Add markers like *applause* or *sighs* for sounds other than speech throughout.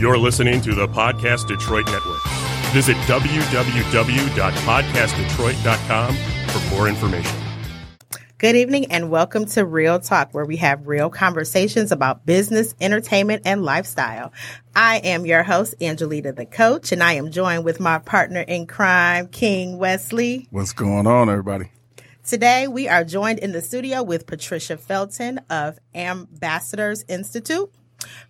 You're listening to the Podcast Detroit Network. Visit www.podcastdetroit.com for more information. Good evening and welcome to Real Talk, where we have real conversations about business, entertainment, and lifestyle. I am your host, Angelita the Coach, and I am joined with my partner in crime, King Wesley. What's going on, everybody? Today, we are joined in the studio with Patricia Felton of Ambassadors Institute.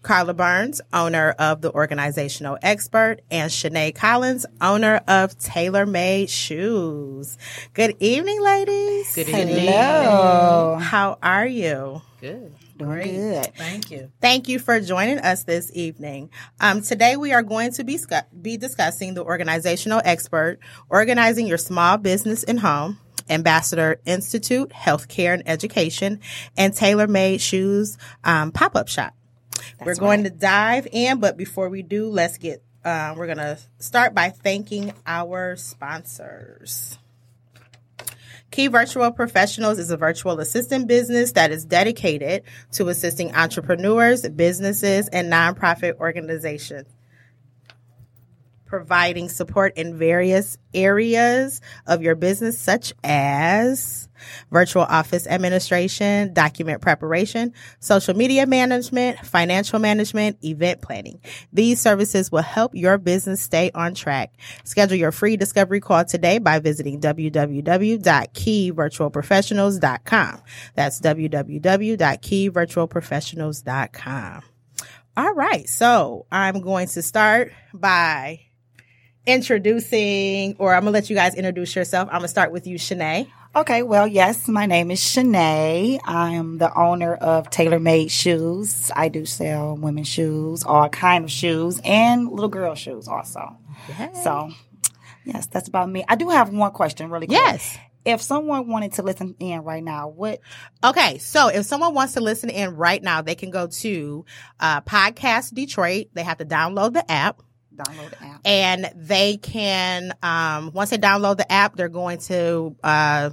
Carla Burns, owner of The Organizational Expert, and Shanae Collins, owner of Tailor Made Shoes. Good evening, ladies. Good evening. Hello. How are you? Good. Doing good. Thank you. Thank you for joining us this evening. Um, today we are going to be, scu- be discussing the organizational expert, organizing your small business and home, Ambassador Institute, Healthcare and Education, and Tailor Made Shoes um, pop up shop. We're going to dive in, but before we do, let's get. Uh, we're going to start by thanking our sponsors. Key Virtual Professionals is a virtual assistant business that is dedicated to assisting entrepreneurs, businesses, and nonprofit organizations providing support in various areas of your business, such as virtual office administration, document preparation, social media management, financial management, event planning. These services will help your business stay on track. Schedule your free discovery call today by visiting www.keyvirtualprofessionals.com. That's www.keyvirtualprofessionals.com. All right. So I'm going to start by introducing, or I'm gonna let you guys introduce yourself. I'm gonna start with you, Shanae. Okay, well, yes, my name is Shanae. I am the owner of Tailor Made Shoes. I do sell women's shoes, all kind of shoes, and little girl shoes also. So, yes, that's about me. I do have one question, really quick. Yes. If someone wanted to listen in right now, what? Okay, so if someone wants to listen in right now, they can go to uh, Podcast Detroit. They have to download the app. Download the app. and they can um, once they download the app they're going to uh,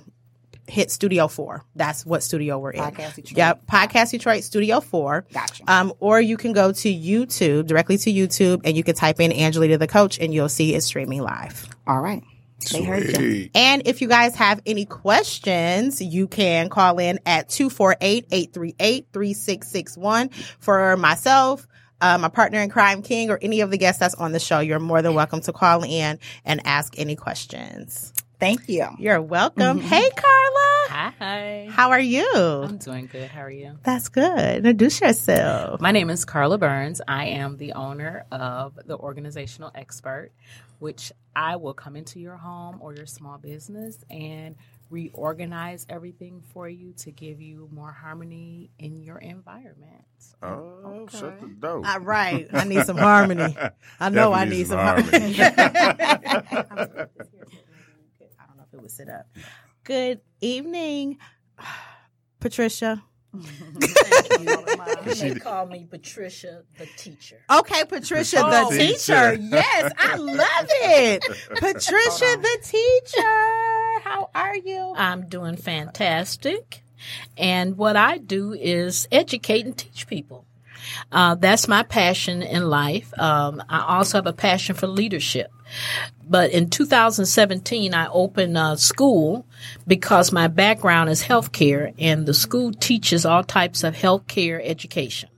hit studio 4 that's what studio we're in Podcast Detroit. yep podcast detroit studio 4 Gotcha. um, or you can go to youtube directly to youtube and you can type in angelita the coach and you'll see it streaming live All right. They heard you. Sweet. and if you guys have any questions, you can call in at 248-838-3661 for myself, uh, my partner in crime, King, or any of the guests that's on the show. You're more than welcome to call in and ask any questions. Thank you. You're welcome. Hey, Carla. Hi. How are you? I'm doing good. How are you? That's good. Introduce yourself. My name is Carla Burns. I am the owner of the Organizational Expert, which I will come into your home or your small business and reorganize everything for you to give you more harmony in your environment. Oh, shut the door. All right. I need some *laughs* harmony. I know I need some some harmony. *laughs* I don't know if it would sit up. Good evening, *sighs* Patricia. They call me Patricia the teacher. Okay, Patricia Oh. the teacher. Teacher. Yes, I love it. *laughs* Patricia the teacher. How are you? I'm doing fantastic. And what I do is educate and teach people. Uh, that's my passion in life. Um, I also have a passion for leadership. But in 2017, I opened a school because my background is healthcare, and the school teaches all types of healthcare education.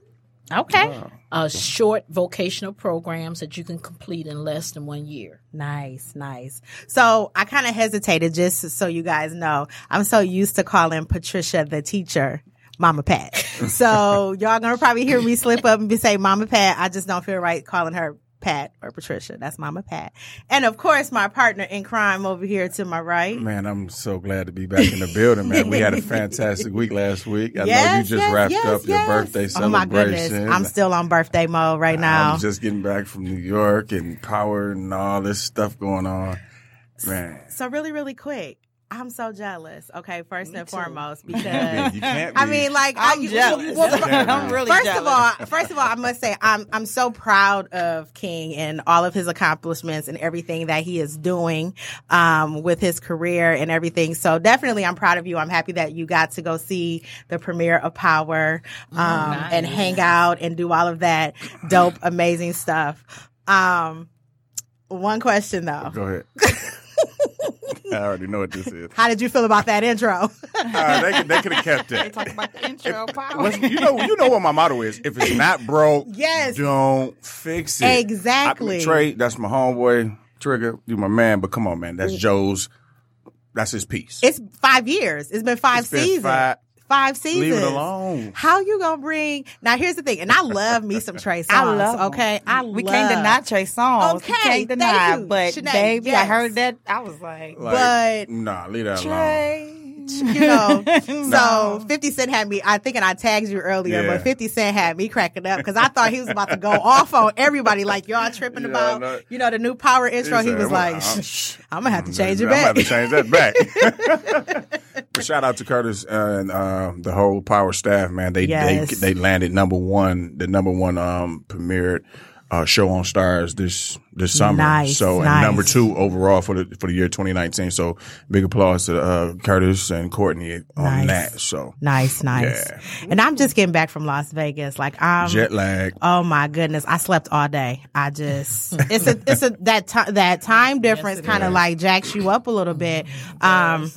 Okay. Uh, short vocational programs that you can complete in less than one year. Nice, nice. So I kind of hesitated just so you guys know. I'm so used to calling Patricia the teacher. Mama Pat. *laughs* So y'all gonna probably hear me slip up and be say Mama Pat. I just don't feel right calling her Pat or Patricia. That's Mama Pat. And of course, my partner in crime over here to my right. Man, I'm so glad to be back in the building, man. We had a *laughs* fantastic week last week. I know you just yes, wrapped yes, up your yes. birthday Oh my goodness. celebration. I'm still on birthday mode right now. I'm just getting back from New York and power and all this stuff going on. Man. So really, really quick. I'm so jealous. Okay, first and foremost, *laughs* because You can't I be. mean, like I'm I, jealous. well, I'm really first jealous. of all, first of all, I must say I'm I'm so proud of King and all of his accomplishments and everything that he is doing um, with his career and everything. So definitely, I'm proud of you. I'm happy that you got to go see the premiere of Power um, and nice. hang out and do all of that dope, amazing stuff. Um, one question though. Go ahead. *laughs* I already know what this is. How did you feel about that intro? *laughs* Uh, they could- they could have kept that. Talk about the intro power. Listen, you know, you know what my motto is. If it's not broke, Yes. don't fix it. Exactly. I, Trey, that's my homeboy. Trigger, you my man. But come on, man, that's Joe's. That's his piece. It's five years. It's been five It's been seasons. five- Five seasons. Leave it alone. How you gonna bring? Now here's the thing, and I love me some Trey *laughs* Songz. I love. Okay, I we love, can't deny Trey Songz. Okay, we can't deny. But Sinead, baby, I heard that. I was like, Like, but- nah, leave that alone. Trey. you know. No. *laughs* So Fifty Cent had me. I think, and I tagged you earlier, Yeah. but Fifty Cent had me cracking up because I thought he was about to go off on everybody. Like y'all tripping Yeah, about, no. you know, the new Power intro. He said, was "Well, like, I'm- "I'm gonna have to change it I'm gonna have back." to change that back. *laughs* but shout out to Curtis and uh, the whole Power staff, man. They Yes. they they landed number one, the number one um premiered uh, show on Starz this this summer. Nice, so nice. and number two overall for the for the year 2019. So big applause to uh, Curtis and Courtney on Nice. that. So Nice, nice. Yeah. And I'm just getting back from Las Vegas. Like I'm jet lag. Oh my goodness, I slept all day. I just it's a it's a that time that time difference kind of like jacks you up a little bit. Um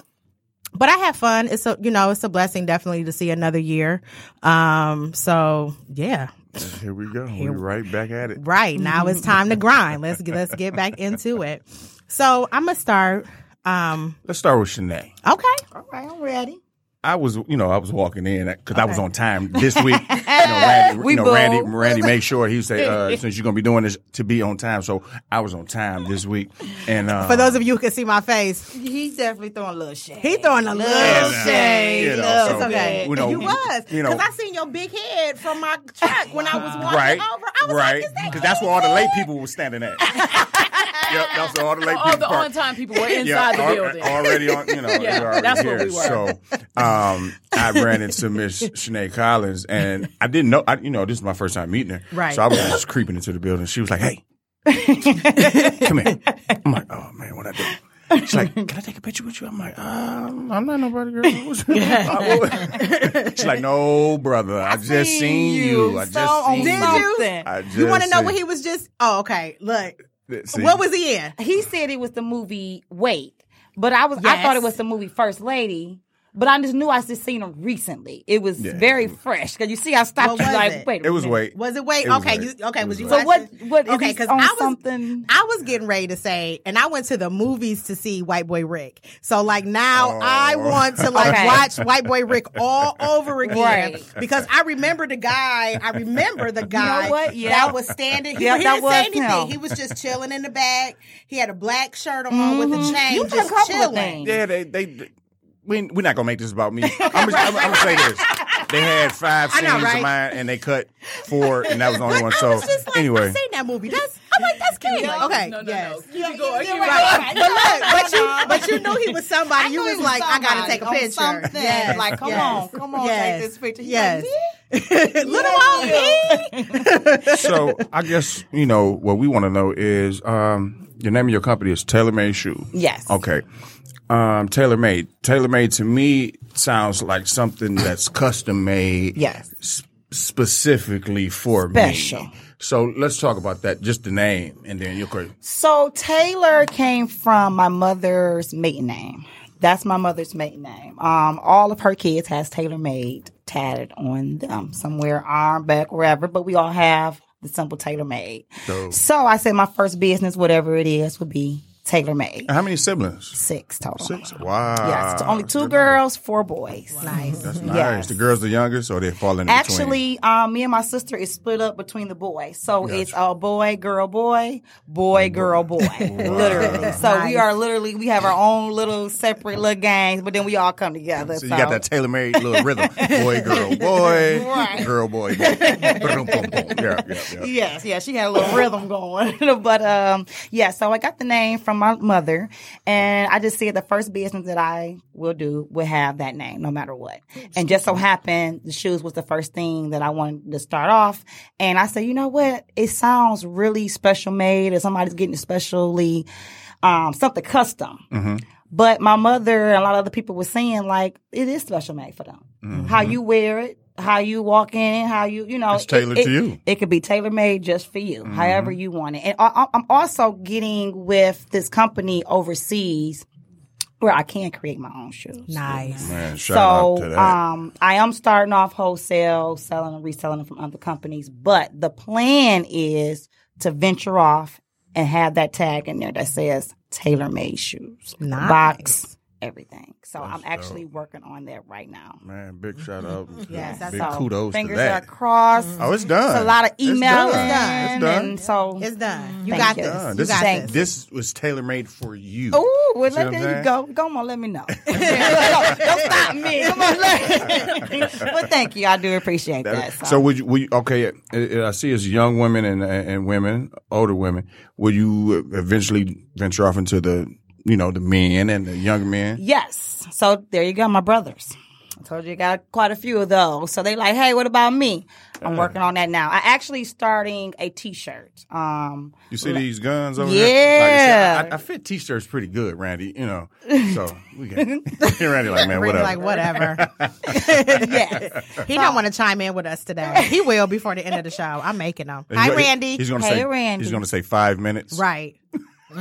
but I had fun. It's a you know, it's a blessing definitely to see another year. Um so yeah. Here we go. We're right back at it. Right. Now it's time to grind. Let's get let's get back into it. So I'm gonna start um Let's start with Shanae. okay. All right, I'm ready. I was, you know, I was walking in because I was on time this *laughs* week. You know, Randy, We you know, Randy. Randy made sure he said, uh, *laughs* since you're gonna be doing this, to be on time. So I was on time this week, and uh, For those of you who can see my face, He's definitely throwing a little shade. he throwing a little And, uh, shade. you know, Look, so, it's okay. you know, you was you know- because I seen your big head from my truck when I was walking right, over. I was right, like, that because that's where all the King late people were standing at. *laughs* yep, that's all the late All people. the on time people were inside Yeah, the al- building. already on. You know, *laughs* Yeah, already that's here. we. So, um, I ran into Miss Shanae Collins, and I didn't know. I, you know, this is my first time meeting her. Right. So I was just creeping into the building. She was like, "Hey, *laughs* come here." I'm like, "Oh man, what I do?" She's like, "Can I take a picture with you?" I'm like, um, "I'm not nobody, girl." *laughs* She's like, "No, brother, I, just seen you. I just so on seen Did you. you? I just You want to know what he was just? Oh, okay. Look, See? what was he in? He said it was the movie Wait, but I was I thought it was the movie First Lady. But I just knew I just seen him recently. It was Yeah. very fresh. Cause you see, I stopped What you like, it? wait. a It was wait. Was it wait? It okay, wait. you okay? It Was was you? So what? watching- What? Is Okay, because I was something. I was getting ready to say, and I went to the movies to see White Boy Rick. So like now I oh. want to like Okay. watch White Boy Rick all over *laughs* again Right. because I remember the guy. I remember the guy what? Yeah. that was standing. He, Yeah, he that didn't was say anything. him. He was just chilling in the back. He had a black shirt on with a mm-hmm. chain, You did a just couple of chilling. things. Yeah, they they. They we, we're not gonna make this about me. I'm gonna, I'm, I'm gonna say this. They had five I scenes know, of right? mine, and they cut four, and that was the only *laughs* one. I So was just like, anyway, I've seen that movie. That's I'm like, that's cute. No, okay, no, no, yes. no. Keep it going. Keep it Right. going. But look, but you, but you *laughs* knew he was somebody. You was was like, I gotta take a picture. something. Yes, Like, come yes, on, come on, yes, take this picture. He's Yes, like, *laughs* little old me. so I guess you know what we want to know is um, your name of your company is TaylorMade Shoe. Yes. Okay. Um, TaylorMade. TaylorMade to me sounds like something that's custom made. Yes. s- specifically for Special. me. So let's talk about that. Just the name, and then go- So Taylor came from my mother's maiden name. That's my mother's maiden name. Um, all of her kids has Taylor made tatted on them somewhere, arm, back, wherever, but we all have the simple Taylor made. Dope. So I said my first business, whatever it is, would be Taylor made. How many siblings? Six total. Six. Wow. Yes, only two Good girls, four boys. Nice. That's nice. Yes. The girls the youngest, or they fall in between. Actually, um, me and my sister is split up between the boys. So it's a boy, girl, boy, boy, girl, boy. literally. So we are literally, we have our own little separate little gangs, but then we all come together. So you got that tailor made little rhythm. Boy, girl, boy, Right. girl, boy, boy. Boom, boom, boom. Yeah, yeah, yeah. Yes, yeah, she had a little rhythm going. *laughs* but um, yeah, so I got the name from from my mother, and I just said the first business that I will do will have that name, no matter what. And just so happened, the shoes was the first thing that I wanted to start off. And I said, you know what? It sounds really special made, or somebody's getting especially um, something custom. But my mother and a lot of other people were saying like it is special made for them. How you wear it, how you walk in, and how you you know It's tailored it- to you. It could be tailor made just for you, however you want it. And I, I'm also getting with this company overseas where I can create my own shoes. Nice. Man, shout out So to that. um, I am starting off wholesale, selling and reselling them from other companies. But the plan is to venture off and have that tag in there that says tailor made shoes, Nice. box, everything. So I'm actually working on that right now. Man, big shout out. Yes, that's big so kudos fingers to that. are crossed. Oh, it's done. It's a lot of It's done. emailing, It's done. and so It's done. You got you. this. Done. You This, got Thank this. this was tailor made for you. Oh, well, let, what there you saying? go. On, let me know. *laughs* *laughs* don't, don't stop me. *laughs* Come on, let But thank you. I do appreciate that. That- so would you, would you okay? uh, uh, I see as young women and and women, older women. Will you eventually venture off into the you know the men and the young men? Yes. So there you go, my brothers. I told you I got quite a few of those. So they like, hey, what about me? I'm working on that now. I actually starting a T-shirt. Um, You see these guns over Yeah. there? Like I, I, I fit t-shirts pretty good, Randy. You know, *laughs* so we got *laughs* Randy like man, Randy whatever. like whatever. *laughs* yes. he don't want to chime in with us today. He will before the end of the show. I'm making him. He's Hi, Randy. He's gonna Hey, say Randy. he's gonna say five minutes. right. All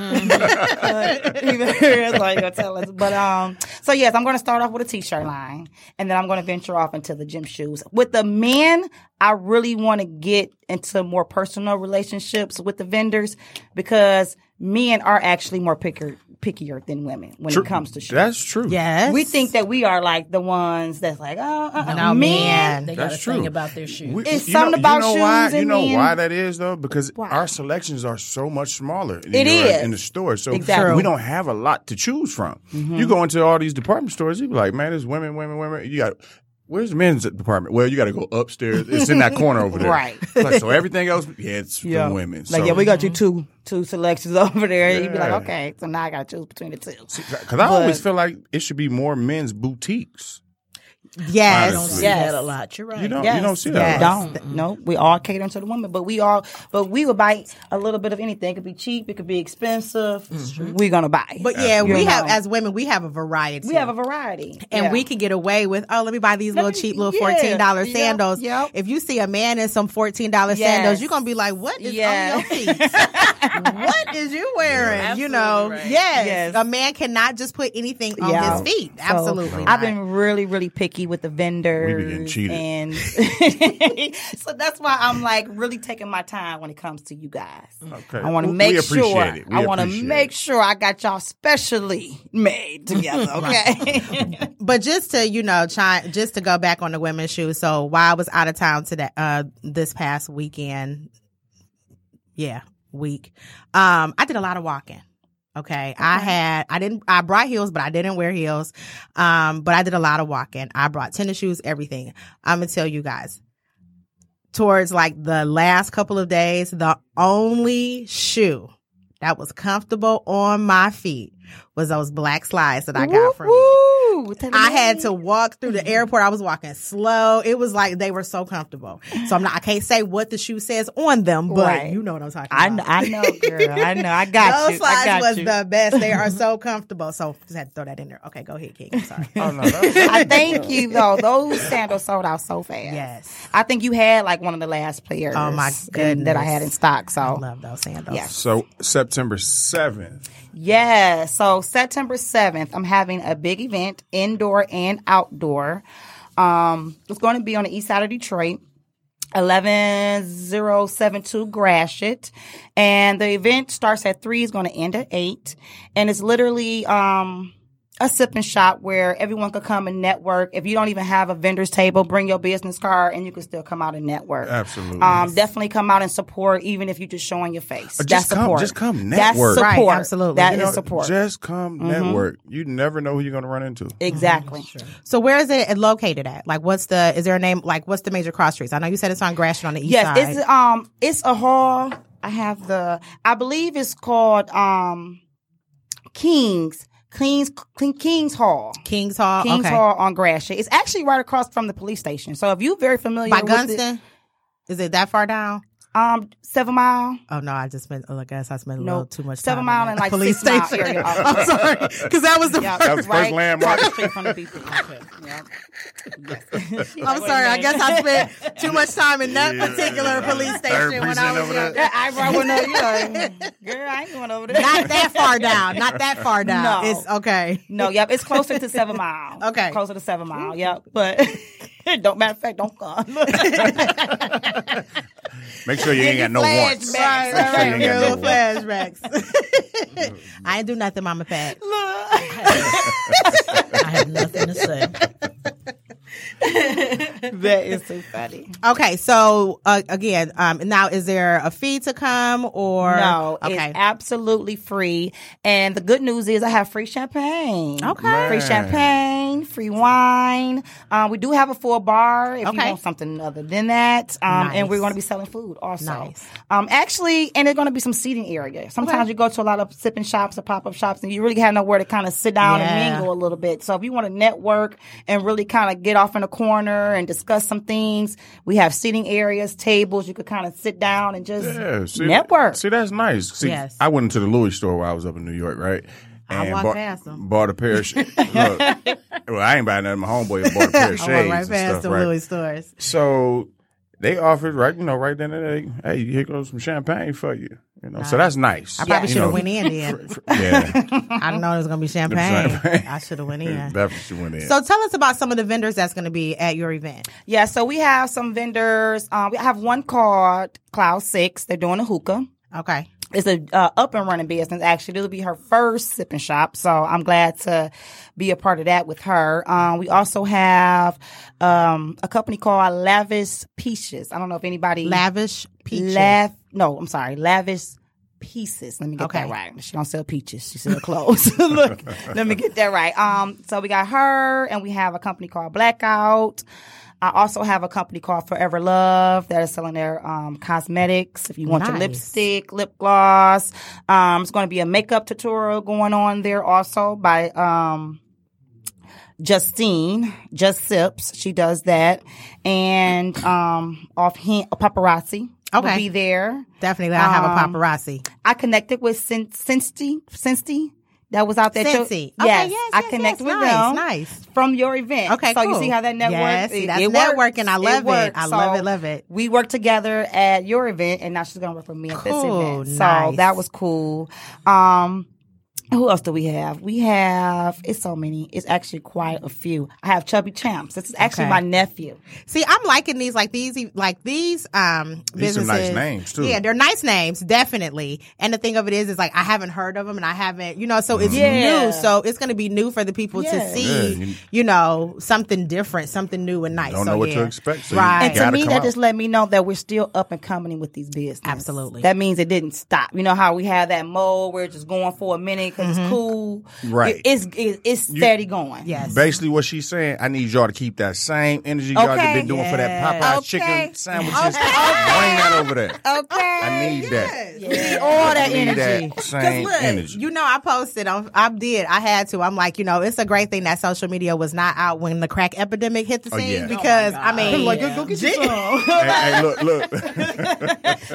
you gonna tell us. But um, so yes, I'm gonna start off with a t-shirt line, and then I'm gonna venture off into the gym shoes. With the men, I really want to get into more personal relationships with the vendors because men are actually more picker pickier than women when True. it comes to shoes. That's true. Yes. we think that we are like the ones that's like, oh, uh, uh, No, men. man. They got That's a thing true. about their shoes. We- It's something know, about you know why, shoes You know men. why that is though? Because Why? our selections are so much smaller. It you know, is. in the store, so Exactly. we don't have a lot to choose from. Mm-hmm. You go into all these department stores, you be like, man, there's women, women, women. You got. Where's the men's department? Well, you got to go upstairs. It's in that corner over there. Right. Like, so everything else, yeah, it's for women. Like, so, yeah, we got you mm-hmm. two two selections *laughs* over there. You'd be like, okay, so now I got to choose between the two. Because I always feel like it should be more men's boutiques. Yes. I don't see Yes. that a lot. You're right. You don't, Yes. you don't see Yes. that. a lot. Don't no. We all cater to the women, but we all but we would buy a little bit of anything. It could be cheap. It could be expensive. We're gonna buy. But yeah, You we know. have as women, we have a variety. we have a variety, and Yeah. we can get away with oh let me buy these little me- cheap little yeah, fourteen dollar yep, sandals. yep. If you see a man in some fourteen dollar Yes. sandals, you're gonna be like, what is Yeah. on your feet? *laughs* what is you wearing? you know, right. yes. Yes. A man cannot just put anything on Yeah. his feet. So, Absolutely, I've been really, really picky with the vendors. We be cheated. And *laughs* *laughs* so that's why I'm like really taking my time when it comes to you guys. Okay. I want to make we sure. it. We I want to make it. sure I got y'all specially made together. *laughs* Okay. But just to you know, try just to go back on the women's shoes. So while I was out of town today, uh, this past weekend, yeah, week, um, I did a lot of walking. Okay. I had, I didn't, I brought heels, but I didn't wear heels. Um, but I did a lot of walking. I brought tennis shoes, everything. I'm going to tell you guys towards like the last couple of days, the only shoe that was comfortable on my feet was those black slides that I got from you. Woo, tell I me. had to walk through the mm-hmm. airport. I was walking slow. It was like they were so comfortable. So I'm not. I can't say what the shoe says on them, but Right. you know what I'm talking I, about. kn- I know, girl. I know. I got Those you. I slides got was you. the best. They are so comfortable. So just had to throw that in there. Okay, go ahead, King. I'm sorry. Oh, no, that's- *laughs* I thank you though. Those sandals sold out so fast. Yes. I think you had like one of the last players. Oh, my in- that I had in stock. I So love those sandals. Yes. so September seventh. Yeah. So September seventh, I'm having a big event, indoor and outdoor. Um, it's going to be on the east side of Detroit. 11072 Gratiot. And the event starts at 3, is going to end at 8. And it's literally um a sipping shop where everyone could come and network. If you don't even have a vendor's table, bring your business card and you can still come out and network. Absolutely. Um, definitely come out and support, even if you're just showing your face. Or That's just come- support. just come network. That's network. support. Right, absolutely. That You is know, support. Just come Mm-hmm. network. You never know who you're going to run into. exactly. So where is it located at? Like, what's the? Is there a name? Like, what's the major cross streets? I know you said it's on Gratiot on the east Yes, side. it's um, it's a hall. I have the. I believe it's called um, Kings. Kings Kings Hall. Kings Hall. Kings okay. Hall on Gratiot. It's actually right across from the police station. So if you're very familiar By with Gunston. Is it that far down? It, um, Seven Mile. Oh no, I just spent. Oh, I guess I spent a No, little too much Seven time. Mile and like police Six Mile station. area. *laughs* I'm sorry, because that was the Yeah, first. That was the first landmark. across the street from the BP. *laughs* *laughs* I'm sorry. I guess I spent too much time in that particular police station when I was young. there. I probably wouldn't know. You know, girl, I ain't going over there. Not that far down. Not that far down. No. It's okay. No, yep, it's closer to Seven Mile. Okay. closer to Seven Mile. Yep, but don't matter of fact, don't come. Make sure you ain't got no wants. Right, Make sure right, you ain't got Little no flashbacks. *laughs* I ain't do nothing, Mama Pat. I have nothing to say. *laughs* that is so funny. Okay, so uh, again, um, now is there a fee to come or No, Okay, it's absolutely free. And the good news is I have free champagne. Okay. Free champagne, free wine. Um, we do have a full bar if you want something other than that. Um, Nice. and we're going to be selling food also. Nice. Um, actually, and there's going to be some seating area. Sometimes you go to a lot of sipping shops or pop up shops and you really have nowhere to kind of sit down Yeah. and mingle a little bit. So if you want to network and really kind of get off in a corner and discuss some things, we have seating areas, tables. You could kind of sit down and just Yeah, see, network. See, that's nice. See, Yes. I went into the Louis store while I was up in New York, right? I walked bought, past 'em. Bought a pair of shades. *laughs* Look, well, I ain't buying nothing. My homeboy bought a pair of *laughs* I shades went right and past stuff, the right? Louis stores. So they offered right, you know, right then and there. Hey, here goes some champagne for you. You know, so that's nice. I probably You should have went in then. *laughs* Yeah, I didn't know it was going to be champagne. champagne. I should have went in. definitely should went in. So tell us about some of the vendors that's going to be at your event. Yeah, so we have some vendors. Um, we have one called Cloud Six. They're doing a hookah. Okay. It's a uh, up and running business. Actually, it'll be her first sipping shop, so I'm glad to be a part of that with her. Um, we also have um, a company called Lavish Peaches. I don't know if anybody Lavish peaches. Lav- no, I'm sorry, Lavish Pieces. Let me get Okay. that right. She don't sell peaches. She sell clothes. *laughs* Look, let me get that right. Um, so we got her, and we have a company called Blackout. I also have a company called Forever Love that is selling their um, cosmetics. If you want your lipstick, lip gloss, um, it's going to be a makeup tutorial going on there also by um, Justine, Just Sips. She does that, and um, off hand, paparazzi. will be there. Definitely. I have a Um, paparazzi. I connected with Cin- Cincy, Cincy that was out there. too. Cincy. Okay, Yes, yes, I yes, connected yes. with Nice, them. nice. From your event. Okay, So you see how that network? Yes, it, that's it networking. I love it. works. I love So it, love it. We worked together at your event, and now she's going to work with me at this event. So nice. that was cool. Um, who else do we have? We have it's so many. It's actually quite a few. I have Chubby Champs. This is actually Okay. my nephew. See, I'm liking these like these like these um These some businesses. nice names, too. Yeah, they're nice names, definitely. And the thing of it is, is like I haven't heard of them, and I haven't, you know, so it's Yeah. new. So it's going to be new for the people Yeah. to see, Yeah, you, you- know, something different, something new and nice. Don't So, know what yeah. to expect, so you right? And to Gotta me, that out. just let me know that we're still up and coming with these business. Absolutely. That means it didn't stop. You know how we have that mode where it's just going for a minute because it's mm-hmm. cool. Right. It- it's it's steady going. yes. Basically, what she's saying, I need y'all to keep that same energy y'all have been doing for that Yes. Popeye Okay. chicken sandwiches. I bring that over there. Okay. I need that. We need all that I need energy. that same look, energy. you know, I posted. on I did. I had to. I'm like, you know, it's a great thing that social media was not out when the crack epidemic hit the Oh, scene yeah. Oh, because I mean, Like, go get you Gee. some. hey, hey, look, look. *laughs*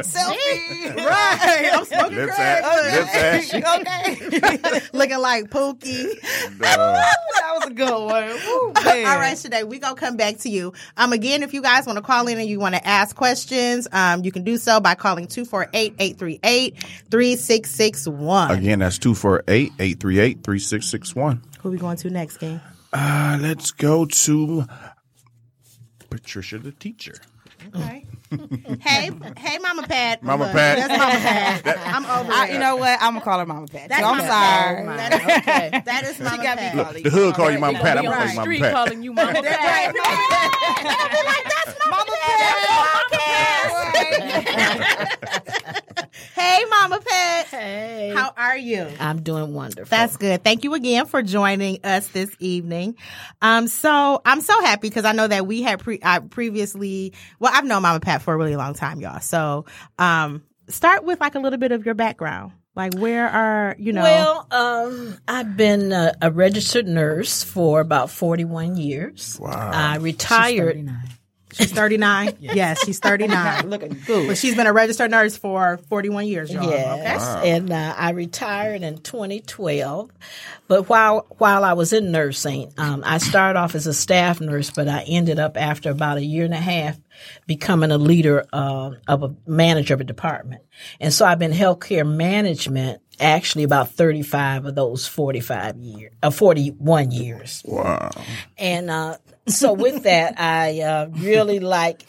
Selfie. right? I'm smoking Lips crack. ass- lips ass- okay. *laughs* looking like Pookie. *laughs* That was a good one. Woo, *laughs* All man. right, today we gonna come back to you. Um, again, if you guys want to call in and you want to ask questions, um, you can do so by calling 248-838-3661. Again, that's 248 838 3661. Who we going to next, King? Uh, let's go to Patricia the teacher. Okay. *laughs* hey, hey, Mama Pat. Mama Look, Pat. That's Mama Pat. *laughs* I'm over I, it. you know what? I'm gonna call her Mama Pat. That's So I'm Mama sorry. Pat. That is, okay. that is Mama got me Pat. calling The hood call you Mama Pat. I'm Be going on to the Mama street Pat. calling you Mama Pat. Right. *laughs* Mama Pat. Hey, Mama Pat. Hey. Mama Pet. Hey. How are you? I'm doing wonderful. That's good. Thank you again for joining us this evening. Um, so I'm so happy because I know that we had pre- I previously, well, I've known Mama Pat for a really long time, y'all. So, um, start with like a little bit of your background. Like, where are you know? Well, um, I've been a, a registered nurse for about 41 years. Wow. I retired. She's *laughs* 39. yes, she's 39. *laughs* Looking good. But she's been a registered nurse for 41 years, y'all. Yes, and uh, I retired in 2012. But while while I was in nursing, um, I started off as a staff nurse, but I ended up after about a year and a half becoming a leader uh, of a manager of a department. And so I've been healthcare management actually about 35 of those 45 years, uh, 41 years. Wow. And uh, so with that, I uh, really like.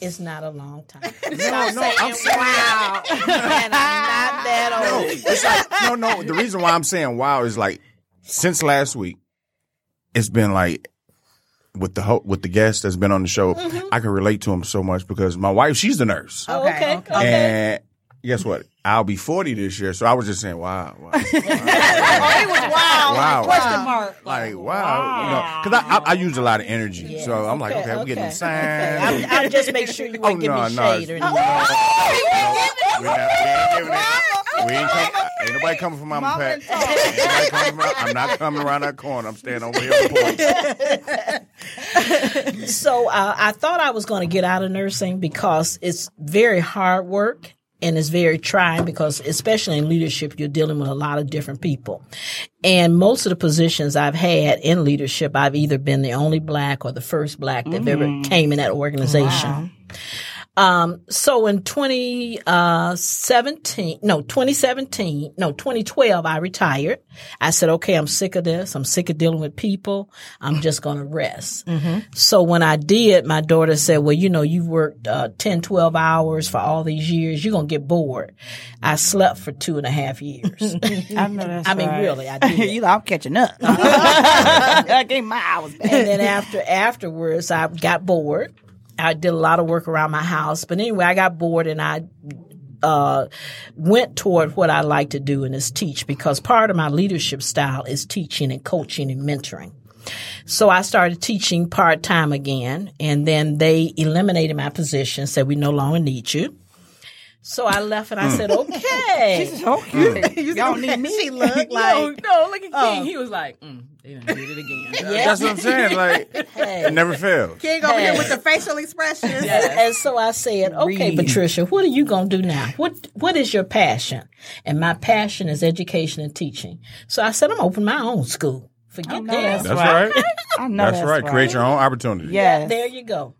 It's not a long time. *laughs* No, no, I'm saying wow, and I'm not that old. It's like no, no. The reason why I'm saying wow is like since last week, it's been like with the ho- with the guest that's been on the show. I can relate to him so much because my wife, she's the nurse, Oh, okay, okay. okay. and guess what? I'll be 40 this year, so I was just saying, wow, wow, *laughs* wow, wow. Question mark. Like wow, you know, because I, I I use a lot of energy, so I'm like, okay, we're getting the signs. I'll, I'll just make sure you Oh won't give no, me no, shade or no, anything. We're not, we ain't giving it. We ain't, come, ain't nobody coming from Mama Pat. Ain't coming from- I'm not coming around that corner. I'm staying over here on the porch. *laughs* So uh, I thought I was going to get out of nursing because it's very hard work and it's very trying because especially in leadership you're dealing with a lot of different people. And most of the positions i've had in leadership i've either been the only black or the first black that ever mm. came in that organization um, so in 2017, no, 2017, no, 2012, I retired. I said, okay, I'm sick of this. I'm sick of dealing with people. I'm just going to rest. So when I did, my daughter said, well, you know, you've worked, uh, 10, 12 hours for all these years. You're going to get bored. I slept for two and a half years. *laughs* I know that's I mean, right. really, I *laughs* did. you know, I'm catching up. *laughs* I gave my hours back. and then after afterwards I got bored. I did a lot of work around my house, but anyway, I got bored and I uh, went toward what I like to do and is teach because part of my leadership style is teaching and coaching and mentoring. So I started teaching part time again, and then they eliminated my position, said we no longer need you. So I left and I said, okay. *laughs* okay. You don't need me. She looked *laughs* no, like no, look at King. He was like, mm, they done did it again. *laughs* That's what I'm saying. Like, hey. it never fails. King over here with the facial expressions. And, and so I said, okay, Patricia, what are you going to do now? What What is your passion? And my passion is education and teaching. So I said, I'm open my own school. Forget that. That's right. I know That's *laughs* right. Create your own opportunity. Yeah, There you go.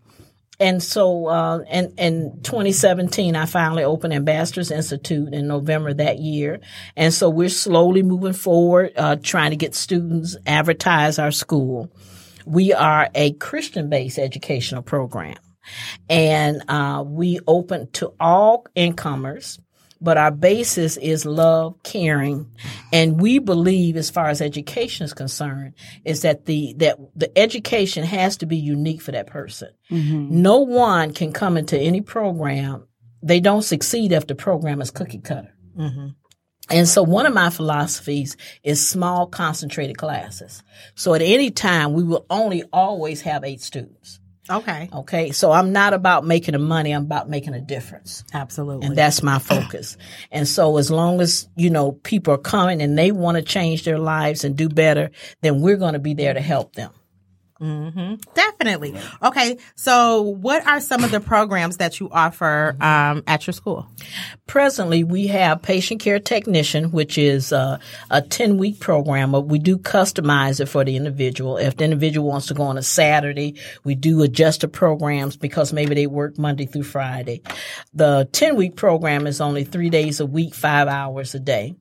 And so, uh, in, in 2017, I finally opened Ambassadors Institute in November that year. And so we're slowly moving forward, uh, trying to get students advertise our school. We are a Christian-based educational program and, uh, we open to all incomers. But our basis is love, caring, and we believe, as far as education is concerned, is that the that the education has to be unique for that person. Mm-hmm. No one can come into any program; they don't succeed if the program is cookie cutter. Mm-hmm. And so, one of my philosophies is small, concentrated classes. So, at any time, we will only always have eight students. Okay. Okay, so I'm not about making a money; I'm about making a difference. Absolutely. And that's my focus. And so as long as, you know, people are coming and they want to change their lives and do better, then we're going to be there to help them. Definitely. Okay. So, what are some of the programs that you offer um, at your school? Presently, we have patient care technician, which is uh, a 10 week program, but we do customize it for the individual. If the individual wants to go on a Saturday, we do adjust the programs because maybe they work Monday through Friday. The 10 week program is only three days a week, five hours a day.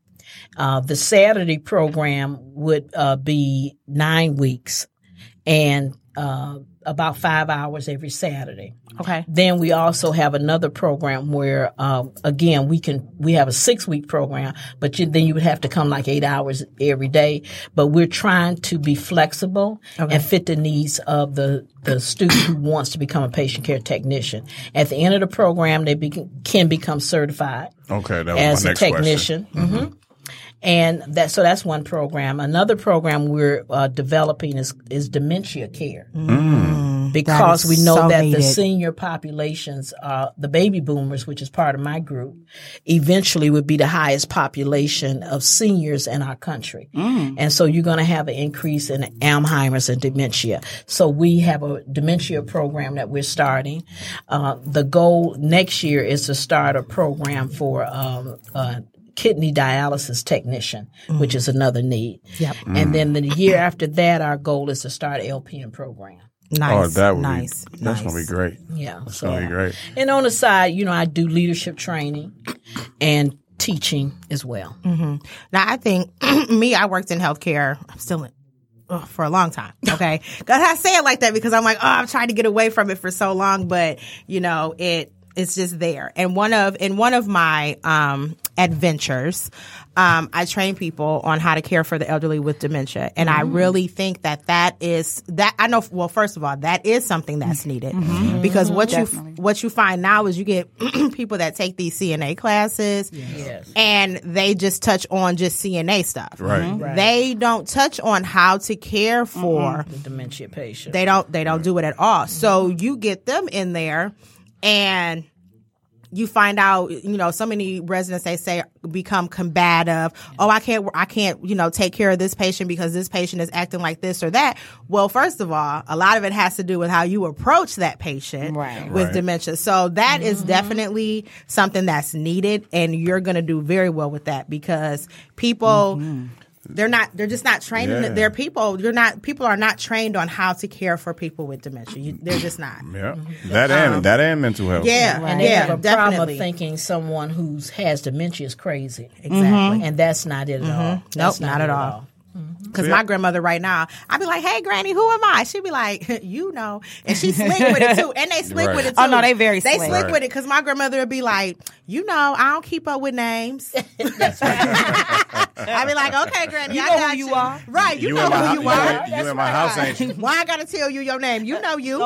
Uh, the Saturday program would uh, be nine weeks and uh, about five hours every Saturday. Okay. Then we also have another program where, um, again, we can we have a six week program, but you, then you would have to come like eight hours every day. But we're trying to be flexible and fit the needs of the the student who wants to become a patient care technician. At the end of the program, they be, can become certified Okay, that was as my a next question. technician. hmm And that so that's one program. Another program we're uh, developing is is dementia care. because we know so that needed. the senior populations, uh, the baby boomers, which is part of my group, eventually would be the highest population of seniors in our country. And so you're going to have an increase in Alzheimer's and dementia. So we have a dementia program that we're starting. Uh, the goal next year is to start a program for um, uh, kidney dialysis technician, which mm. is another need. Yep. And then the year mm. after that, our goal is to start an LPN program. Nice. Oh, that would nice. be that's nice. gonna be great. Yeah. That's so, gonna be great. And on the side, you know, I do leadership training and teaching as well. Mm-hmm. Now, I think *clears throat* me, I worked in healthcare. I'm still in. ugh, for a long time, *laughs* okay. Cause I say it like that because I'm like, oh, I'm trying to get away from it for so long, but you know, it it's just there. And one of in one of my um, adventures, um, I train people on how to care for the elderly with dementia, and I mm-hmm. really think that that is that I know. Well, first of all, that is something that's mm-hmm. needed mm-hmm. because what you what you find now is you get *clears throat* people that take these CNA classes, Yes. and they just touch on just CNA stuff. Right. They don't touch on how to care for The dementia patient. they don't they don't do it at all. So you get them in there and you find out, you know, so many residents they say become combative. Oh, I can't, I can't, you know, take care of this patient because this patient is acting like this or that. Well, first of all, a lot of it has to do with how you approach that patient Right. with Right. dementia. So that is mm-hmm. definitely something that's needed, and you're going to do very well with that because people. Mm-hmm. They're not. They're just not trained. in Yeah. it. They're people. You're not. People are not trained on how to care for people with dementia. You, they're just not. Yeah. That and that and mental health. Um, Yeah, and they yeah, have a definitely. problem of thinking someone who has dementia is crazy. Exactly. And that's not it at all. That's Nope, not at it all. Mm-hmm. Because my grandmother right now, I'd be like, "Hey, Granny, who am I?" She'd be like, *laughs* "You know," and she slick with it too, and they slick Right. with it too. Oh, no, they very slick. they slick. slick Right. with it because my grandmother would be like, "You know, I don't keep up with names." *laughs* *laughs* I'd be like, "Okay, Granny, You I know who got you are. right? You, You, know in my, who you you, are." in- you in my house, ain't you? Why I gotta tell you your name? You know you.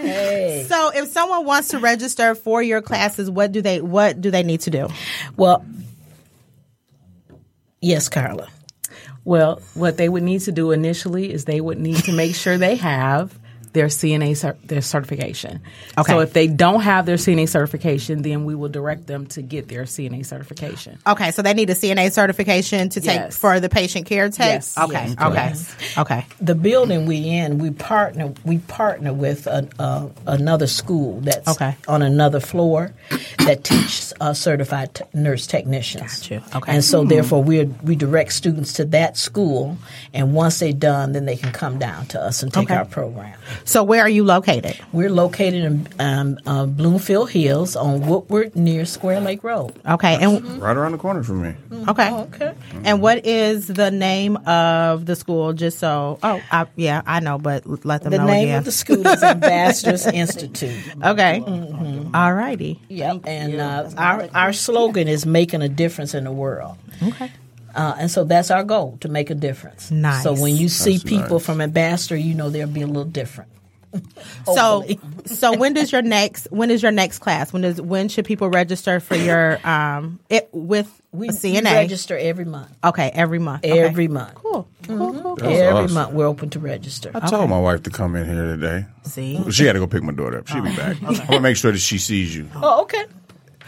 Hey. So, if someone wants to register for your classes, what do they what do they need to do? Well, yes, Carla. Well, what they would need to do initially is they would need to make sure they have their CNA cer- their certification. Okay. So if they don't have their CNA certification, then we will direct them to get their CNA certification. Okay, so they need a CNA certification to take Yes. for the patient care tech. Yes. Okay. Yes. Okay. Yes. Okay. The building we in, we partner. We partner with a, uh, another school that's Okay. on another floor that teaches uh, certified t- nurse technicians. Got you. Okay. And so, therefore, we we direct students to that school, and once they're done, then they can come down to us and take Okay. our program. So where are you located? We're located in um, uh, Bloomfield Hills on Woodward near Square Lake Road. Okay. And Right around the corner from me. okay. Okay. And what is the name of the school? Just so. Oh, I, yeah, I know, but let them know. The know name again. of the school is Ambassadors *laughs* Institute. okay. Mm-hmm. All righty. Yep. And uh, our our slogan is making a difference in the world. Okay. Uh, and so that's our goal to make a difference. Nice. So when you see That's people nice. from Ambassador, you know they'll be a little different. *laughs* So, so when does your next when is your next class? When does when should people register for your um it with we, a we register every month. okay, every month. Okay. Every month. cool. Cool, cool, cool. Every awesome. month we're open to register. I told my wife to come in here today. See, She had to go pick my daughter up. She'll be back. *laughs* I'm gonna make sure that she sees you. Oh, okay.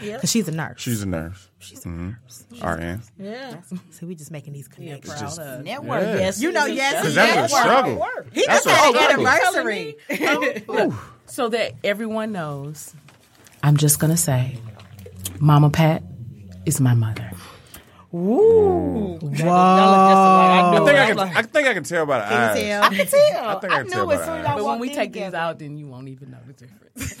Because she's a nurse. She's a nurse. She's a mm-hmm. nurse. RN. Yeah. See, we just making these connections. Just- Network. Yeah. Yes. You know, yes, Because he that's a struggle. He That's just a had an anniversary. Look, so that everyone knows, I'm just gonna say, Mama Pat is my mother. Whoa. I think I can. I think I can tell by the Can eyes. tell? I can tell. I think I can tell by the eyes. But when we take these out, then you won't even know the difference. *laughs*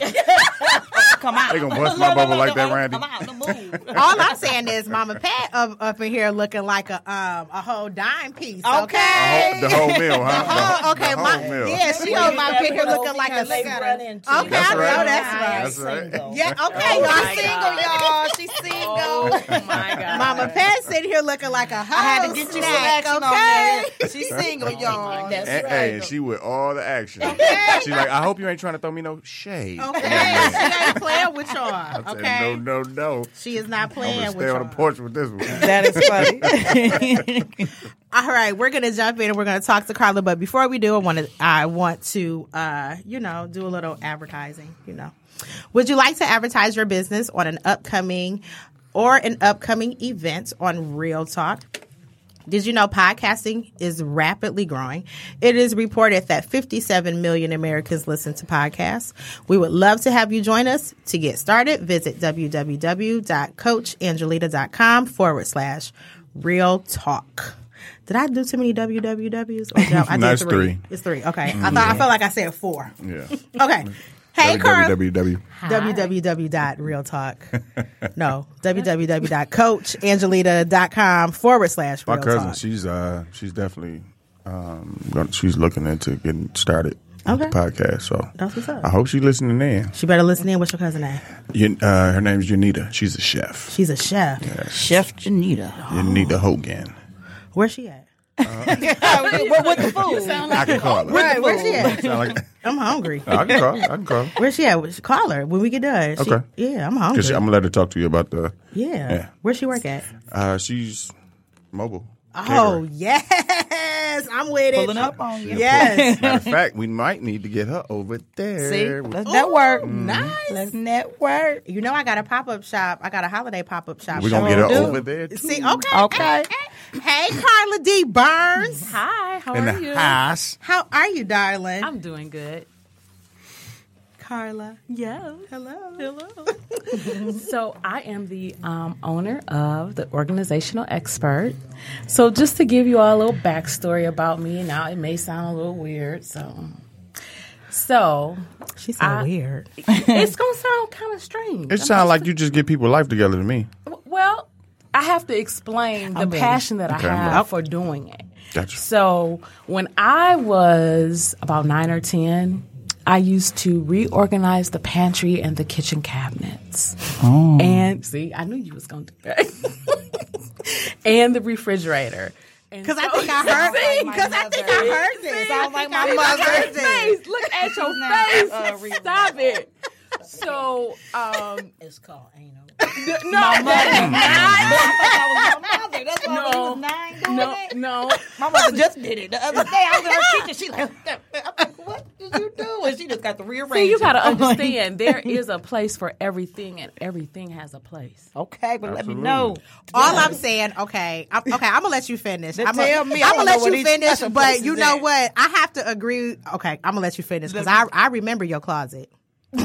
Come out. They gonna bust my bubble like that, Randy. Come out. Move. *laughs* All I'm saying is, Mama Pat up, up in here looking like a um a whole dime piece. Okay. The whole, the whole *laughs* meal, huh? The, Oh, okay, the my meal. yeah, she on my picture looking like a they look run at into. Okay, That's I know that's right. That's right. Single. Yeah, okay, y'all single, y'all. She's single. Oh my God. Mama Pat sitting here looking like a whole I had to get you some snack, action okay? on there. She's single, y'all. That's And, right. hey, she with all the action. She's like, I hope you ain't trying to throw me no shade. Okay, she ain't playing with y'all. I said, Okay, no, no, no. she is not I'm playing gonna with stay on y'all. the porch with this one. That is funny. *laughs* All right, we're gonna jump in and we're gonna talk to Carla. But before we do, I want to I want to uh, you know do a little advertising. You know, would you like to advertise your business on an upcoming or an upcoming event on Real Talk? Did you know podcasting is rapidly growing? It is reported that 57 million Americans listen to podcasts. We would love to have you join us. To get started, visit www.coachangelita.com forward slash real talk. Did I do too many wwws? Or oh, *laughs* did I, I did No, it's three. It's three. Okay. I mm-hmm. thought I felt like I said four. Yeah. *laughs* Okay. Hey, Carl. www. www.realtalk. no, www.coachangelita.com forward slash My real cousin, talk. she's uh, she's definitely um, gonna, she's looking into getting started with Okay. the podcast. So That's what's up. I hope she's listening in. She better listen in. What's your cousin name? You, uh, her name's Yanita. She's a chef. She's a chef. Chef Janita. Yanita Hogan. Where's she at? *laughs* what, what the food? Like I can call her. Right, where's she at? Like, I'm hungry. I can call. her. I can call. her. Where's she at? Call her when we get done. She- Okay. yeah, I'm hungry. Cause I'm gonna let her talk to you about the. yeah. Yeah. Where she work at? Uh, she's mobile. Oh caterer. yes, I'm with it. Pulling up on you. Yes. Matter of fact, we might need to get her over there. See, let's network. nice. Let's network. You know, I got a pop up shop. I got a holiday pop up shop. We're gonna get her do. over there too. See, okay, Okay. Hey, Carla D. Burns. Hi, how in are the you? house. How are you, darling? I'm doing good. Carla. Yeah. Hello. Hello. *laughs* so I am the um, owner of the organizational expert. So just to give you all a little backstory about me, now it may sound a little weird. So, so She's so I- weird. it's gonna sound kind of strange. It sounds like you just get people life together to me. Well, I have to explain the ready. passion that Okay, I have ready. for doing it. Gotcha. So when I was about nine or ten, I used to reorganize the pantry and the kitchen cabinets. Oh. And see, I knew you was gonna do that. *laughs* and the refrigerator. Because I think I *laughs* heard. Because I think I heard this. Sounds like my I think I mother. face. Look at your face. Stop it. So, um, It's called anal. No, that my mother. Mm. That's why No. when was nine is doing not, it. no, no. My mother just did it the other day. I was in her kitchen. She like, I'm like, what did you do? And she just got to rearrange. See, you got to understand there *laughs* is a place for everything, and everything has a place. Okay, but let me know. All I'm saying, okay, I'm, okay, I'm gonna let you finish. I'm tell gonna, me. I I'm gonna let you finish, but you know at. what? I have to agree. Okay, I'm gonna let you finish because I I remember your closet. *clears throat*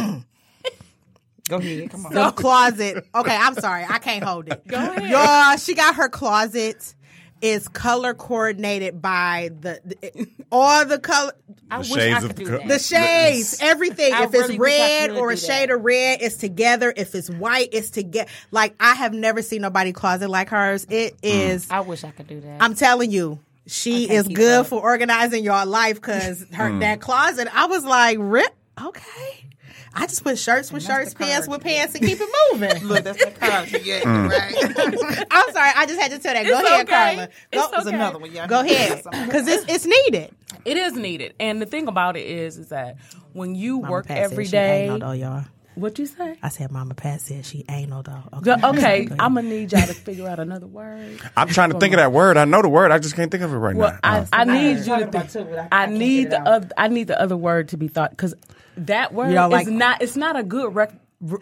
Go ahead. Come on. The closet. Okay, I'm sorry, I can't hold it. *laughs* Go ahead. Y'all, she got her closet is color coordinated by the, the all the color. I The wish shades I of could do co- that. The shades, everything. I if it's really wish I red could or a shade that. of red, it's together. If it's white, it's together. Like I have never seen nobody closet like hers. It is. I wish I could do that. I'm telling you, she is good up. for organizing your life because her Mm. that closet. I was like, rip. Okay. I just put shirts with shirts, pants with pants, and keep it moving. Look, that's the card you get, mm. right? *laughs* I'm sorry, I just had to tell that. Go ahead, okay. Carla. Go, It's There's okay. another one. Yeah, go ahead, because it's it's needed. It is needed, and the thing about it is, is that when you Mama work every day, every said day, She anal though, y'all. What you say? I said, Mama Pat said she anal though. Go- Okay, Okay, I'm gonna need y'all to figure out another word. I'm trying to think of that word. I know the word. I just can't think of it right Well, now. I, I need you to. Think, two, but I- I, I need the other. I need the other word to be thought because that word don't is like- not. It's not a good rec-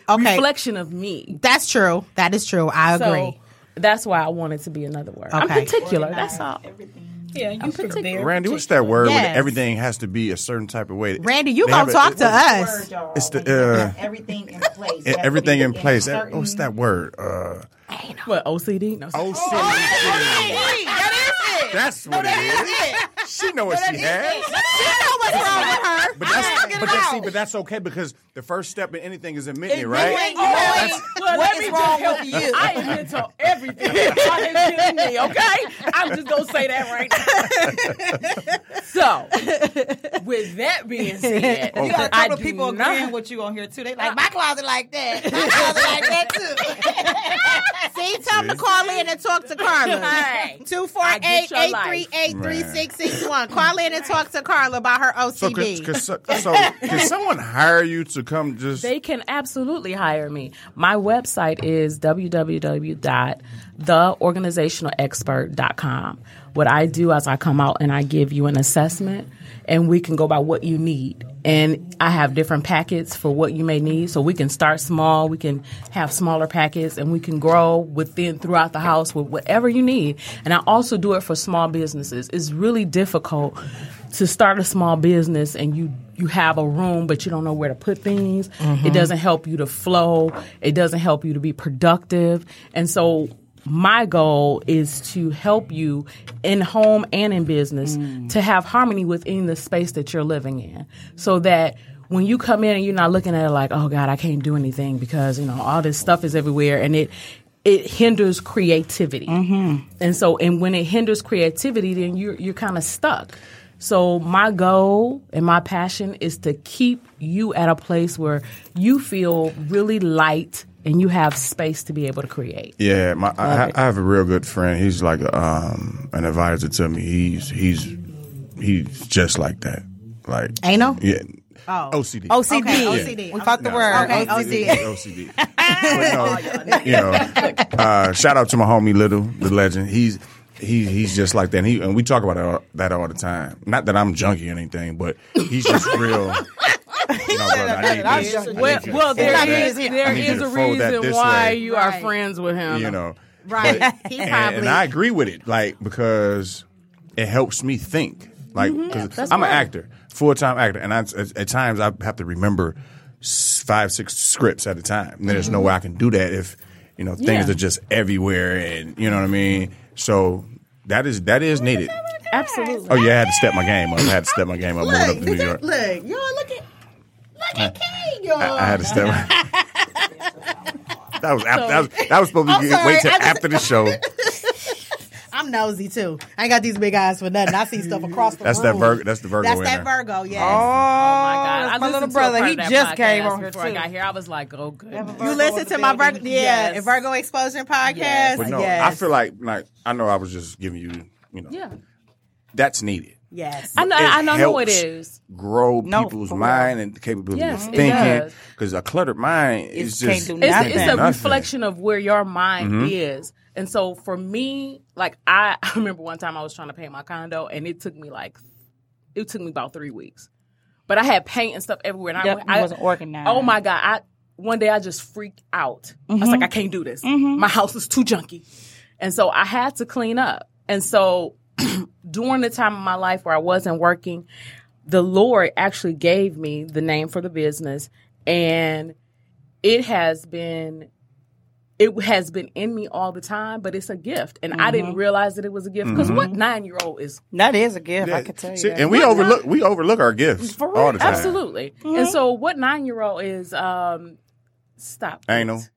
Okay. reflection of me. That's true. That is true. I So agree. that's why I want it to be another word. I'm Okay. particular. That's all. Yeah, you feel very Randy, what's that word when Yes. everything has to be a certain type of way? Randy, you They gonna have a- talk it- to us? It's the, uh, everything in place. everything in place. That- What's that word? Uh, What OCD? No. OCD. oh, That's what it is. She know what she has. she know what's wrong with her. But that's, but, that's, see, but that's okay because the first step in anything is admitting it, right? Oh, well, what is wrong with you? I admit to everything. I kidding me, okay? I'm just going to say that right now. so, with that being said, okay. you got a couple of people not, agreeing with you on here, too. They like, my closet like that. My closet like that, too. *laughs* see, tell them to call in and talk to Carmen. All right. 248 838 one. Call in and talk to Carla about her OCD. So, so, so can someone hire you to come just? They can absolutely hire me. My website is www.theorganizationalexpert.com. What I do is I come out and I give you an assessment, and we can go by what you need and I have different packets for what you may need. So we can start small, we can have smaller packets and we can grow within throughout the house with whatever you need. And I also do it for small businesses. It's really difficult to start a small business and you you have a room but you don't know where to put things it mm-hmm. doesn't help you to flow it doesn't help you to be productive and so my goal is to help you in home and in business mm. to have harmony within the space that you're living in. So that when you come in and you're not looking at it like oh god i can't do anything because you know all this stuff is everywhere. And it it hinders creativity. Mm-hmm. And so and when it hinders creativity then you're you're kind of stuck. So my goal and my passion is to keep you at a place where you feel really light and you have space to be able to create. Yeah, my, I, I have a real good friend. He's like um, an advisor to me. He's he's he's just like that. Like Anal? Yeah. Oh. OCD. OCD. Okay, OCD. We fucked the No, word. Okay, OCD. OCD. *laughs* But no, you know, uh, shout out to my homie Little, the legend. He's he he's just like that. And, he, and we talk about that all, that all the time. Not that I'm junky or anything, but he's just real. *laughs* *laughs* No, brother, I need I'm this. I need Well, you to well fold there that. is there I need you is to a reason why way. you are Right. friends with him. You know, Right. *laughs* He and, probably. and I agree with it, like because it helps me think. Like, Mm-hmm. 'cause I'm an actor, full time actor, and I, at, at times I have to remember five, six scripts at a time. And there's no way I can do that if you know things Mm-hmm. Yeah. are just everywhere, and you know what I mean. So that is that is needed. Absolutely. Oh yeah, I had to step my game up. I had to step my game up. Moving up to New York, look, y'all look at look at King, y'all. I, I had to step. *laughs* that was after, that was that was supposed to be sorry, wait till after the show. *laughs* I'm nosy too. I ain't got these big eyes for nothing. I see stuff across the That's room. that Virgo. That's the Virgo. That's in that there. Virgo. Yes. Oh, Oh my God! that's I my little brother. He just came on here before I got here. I was like, oh good. You listen to my Virgo, yeah, Yes. Virgo Explosion podcast. Yes. But no, yes. I feel like like I know I was just giving you, you know, Yeah, that's needed. Yes. I know. It I know it helps is. Grow No, people's mind and the capability Yes, of thinking. Because a cluttered mind It is can't just do It's, Nothing. it's a Nothing. reflection of where your mind mm-hmm. is. And so for me, like I, *laughs* I remember one time I was trying to paint my condo and it took me like it took me about three weeks. But I had paint and stuff everywhere. And Yep, I, I wasn't organized. Oh my God. I one day I just freaked out. I was mm-hmm. like, I can't do this. Mm-hmm. My house is too junky. And so I had to clean up. And so *clears throat* during the time of my life where I wasn't working, the Lord actually gave me the name for the business. And it has been it has been in me all the time, but it's a gift. And I didn't mm-hmm. realize that it was a gift. Because what mm-hmm. nine year old is That is a gift. Yeah. I can tell you. See, that. and we overlook we overlook our gifts For all the time. Absolutely. And mm-hmm. so what nine year old is um stop. it.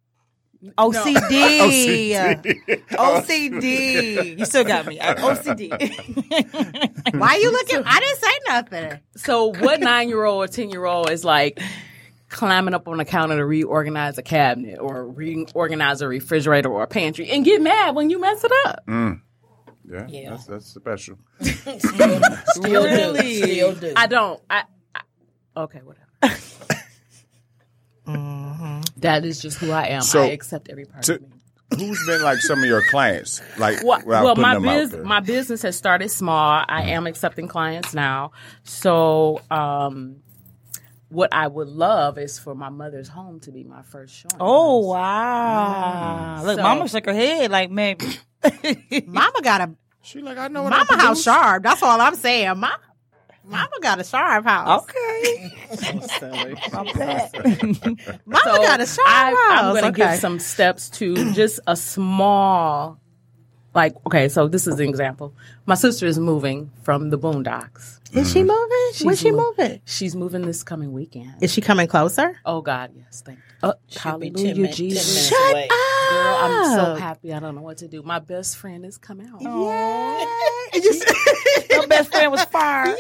Anal. OCD. OCD. You still got me. OCD. *laughs* Why are you looking? I didn't say nothing. So what nine year old or ten year old is like climbing up on the counter to reorganize a cabinet or reorganize a refrigerator or a pantry and get mad when you mess it up. Mm. Yeah, That's, that's special. *laughs* Still Really? do. Still do. I don't. I, I okay, whatever. *laughs* Mm. That is just who I am. So, I accept every part to- of me. Who's been like some of your clients? Like, Well, well my them biz- my business has started small. I am accepting clients now. So, um, what I would love is for my mother's home to be my first showing. oh wow! Look, So- Mama shook her head like maybe. *laughs* Mama got a She like I know what I mama house produce. sharp. That's all I'm saying. Mama, mama got a sharp house. Okay. *laughs* *laughs* Mama So got a sharp I, house. I'm going to okay. give some steps to just a small, like, okay, so this is an example. My sister is moving from the Boondocks. Is she moving? Where's she mo- moving? She's moving this coming weekend. Is she coming closer? Oh, God, yes. Thank uh, Should be 10 Hallelujah, Jesus. Shut away. Girl, I'm so Oh. happy. I don't know what to do. My best friend is coming out. *laughs* Your best friend was fired.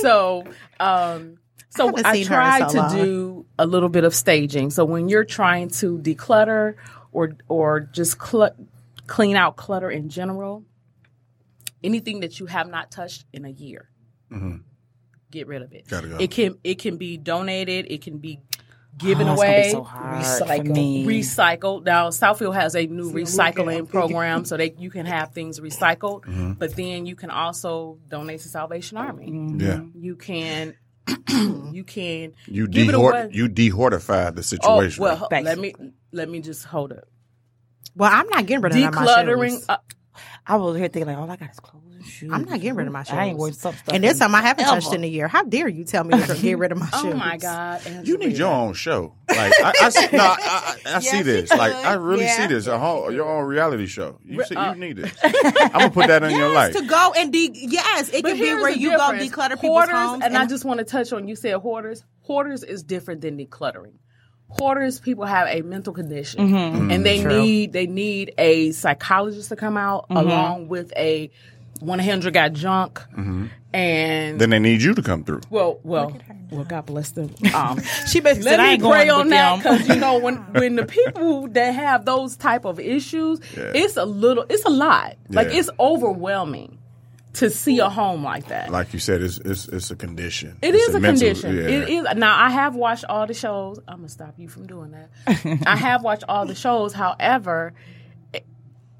So, um, So haven't I, seen try so to long. do a little bit of staging. So when you're trying to declutter or or just cl- clean out clutter in general, anything that you have not touched in a year, get rid of it. Gotta go. It can it can be donated. It can be given Oh, it's gonna be away. so hard for Recycle. me. recycled. Now Southfield has a new recycling program, so that you can have things recycled. Mm-hmm. But then you can also donate to Salvation Army. Yeah. You can, *clears throat* you can You give it away. dehort you dehortified the situation. Oh situation. well, Thanks. let me let me just hold up. Well, I'm not getting rid of none of my Decluttering. shoes. Uh, I was here thinking like, all I got is clothes and shoes. I'm not getting rid of my shoes. I ain't wearing stuff. And there's in something I haven't touched in a year. How dare you tell me to get rid of my shoes? *laughs* oh my God! you need your own show. Like I, I, see- no, I, I, I see this. Like. I really Yeah. see this. A whole your own reality show. You see, uh, you need it. I'm gonna put that in your life. to go and de- yes, it But can be here's where the you difference. go declutter people's hoarders, homes. and, I just want to touch on you said hoarders. Hoarders is different than decluttering. Hoarders people have a mental condition, Mm-hmm. and they need they need a psychologist to come out Mm-hmm. along with a 100 got junk, and Then they need you to come through. well, well, well, God bless them. *laughs* Um, She basically let said, I me ain't pray going on with that because you know when *laughs* when the people that have those type of issues, it's a little, it's a lot. Like it's overwhelming to see a home like that. Like you said, it's it's, it's a condition. It It's is a, mental- condition. yeah. It is now. I have watched all the shows. I'm gonna stop you from doing that. *laughs* I have watched all the shows. However, it-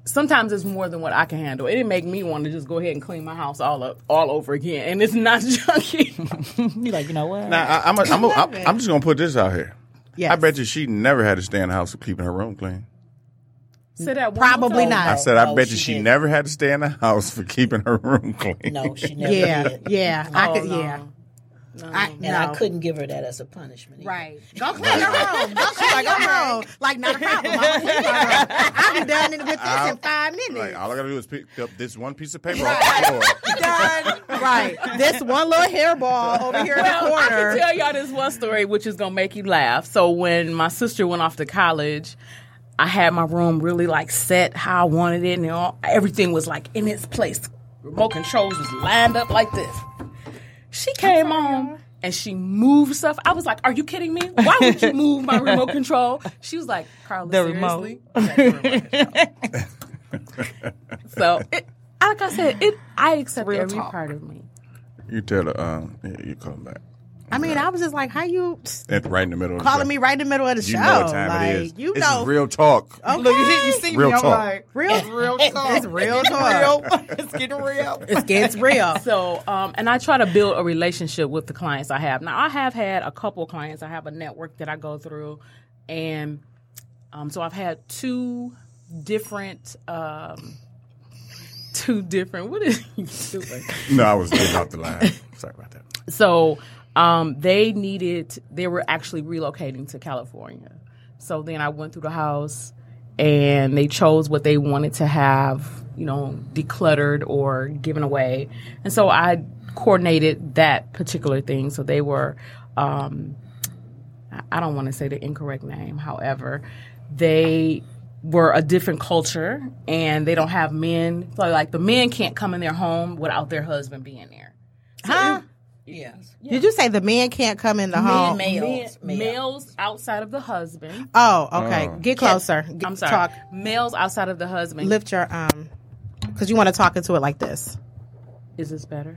sometimes it's more than what I can handle. It didn't make me want to just go ahead and clean my house all up all over again, and it's not *laughs* junky. You like, you know what? Now I, I'm, a, I'm, a, I'm, *laughs* I'm just gonna put this out here. Yes. I bet you she never had to stay in the house for keeping her room clean. Say that Probably not. I said I no, bet she you she didn't. never had to stay in the house for keeping her room clean. No, she *laughs* never yeah, did. yeah, I Oh, could, no. yeah. I, And no. I couldn't give her that as a punishment. either. Right. Go clean your room. Go clean your room. Like, not a problem. I'm gonna clean my room. I'll be done in- with this in five minutes. Like all I gotta do is pick up this one piece of paper off the *laughs* done. Right. This one little hairball over here in the Well, I corner. can tell y'all this one story, which is gonna make you laugh. So when my sister went off to college, I had my room really like set how I wanted it, and all, everything was like in its place. Remote controls was lined up like this. She came home and she moved stuff. I was like, "Are you kidding me? Why would you move my remote control?" She was like, "Carla, The remote. seriously?" I was like, "The remote so, it, like I said, it I accept Real every talk. part of me. You tell her, um, you come back. I mean, I was just like, how you At right in the middle of the calling show. me right in the middle of the You show? know what time like, it is. You This know, is real talk. Okay. Look, you, you see Real me, I'm talk. like, real, it's real *laughs* talk. It's real talk. *laughs* It's getting real. *laughs* It's getting real. So, um, and I try to build a relationship with the clients I have. Now, I have had a couple clients. I have a network that I go through, and um, so I've had two different, um, two different. What is you doing? No, I was getting off the line. Sorry about that. So, um, they needed. They were actually relocating to California. So then I went through the house, and they chose what they wanted to have, you know, decluttered or given away. And so I coordinated that particular thing. So they were, um, I- don't want to say the incorrect name. However, they were a different culture and they don't have men. So like the men can't come in their home without their husband being there. Huh? Yes. Did you say the man can't come in the home? Men, Men, males. males. males outside of the husband. Oh, okay. Oh. Get closer. Get- I'm sorry. Talk. Males outside of the husband. Lift your um, because you want to talk into it like this. Is this better?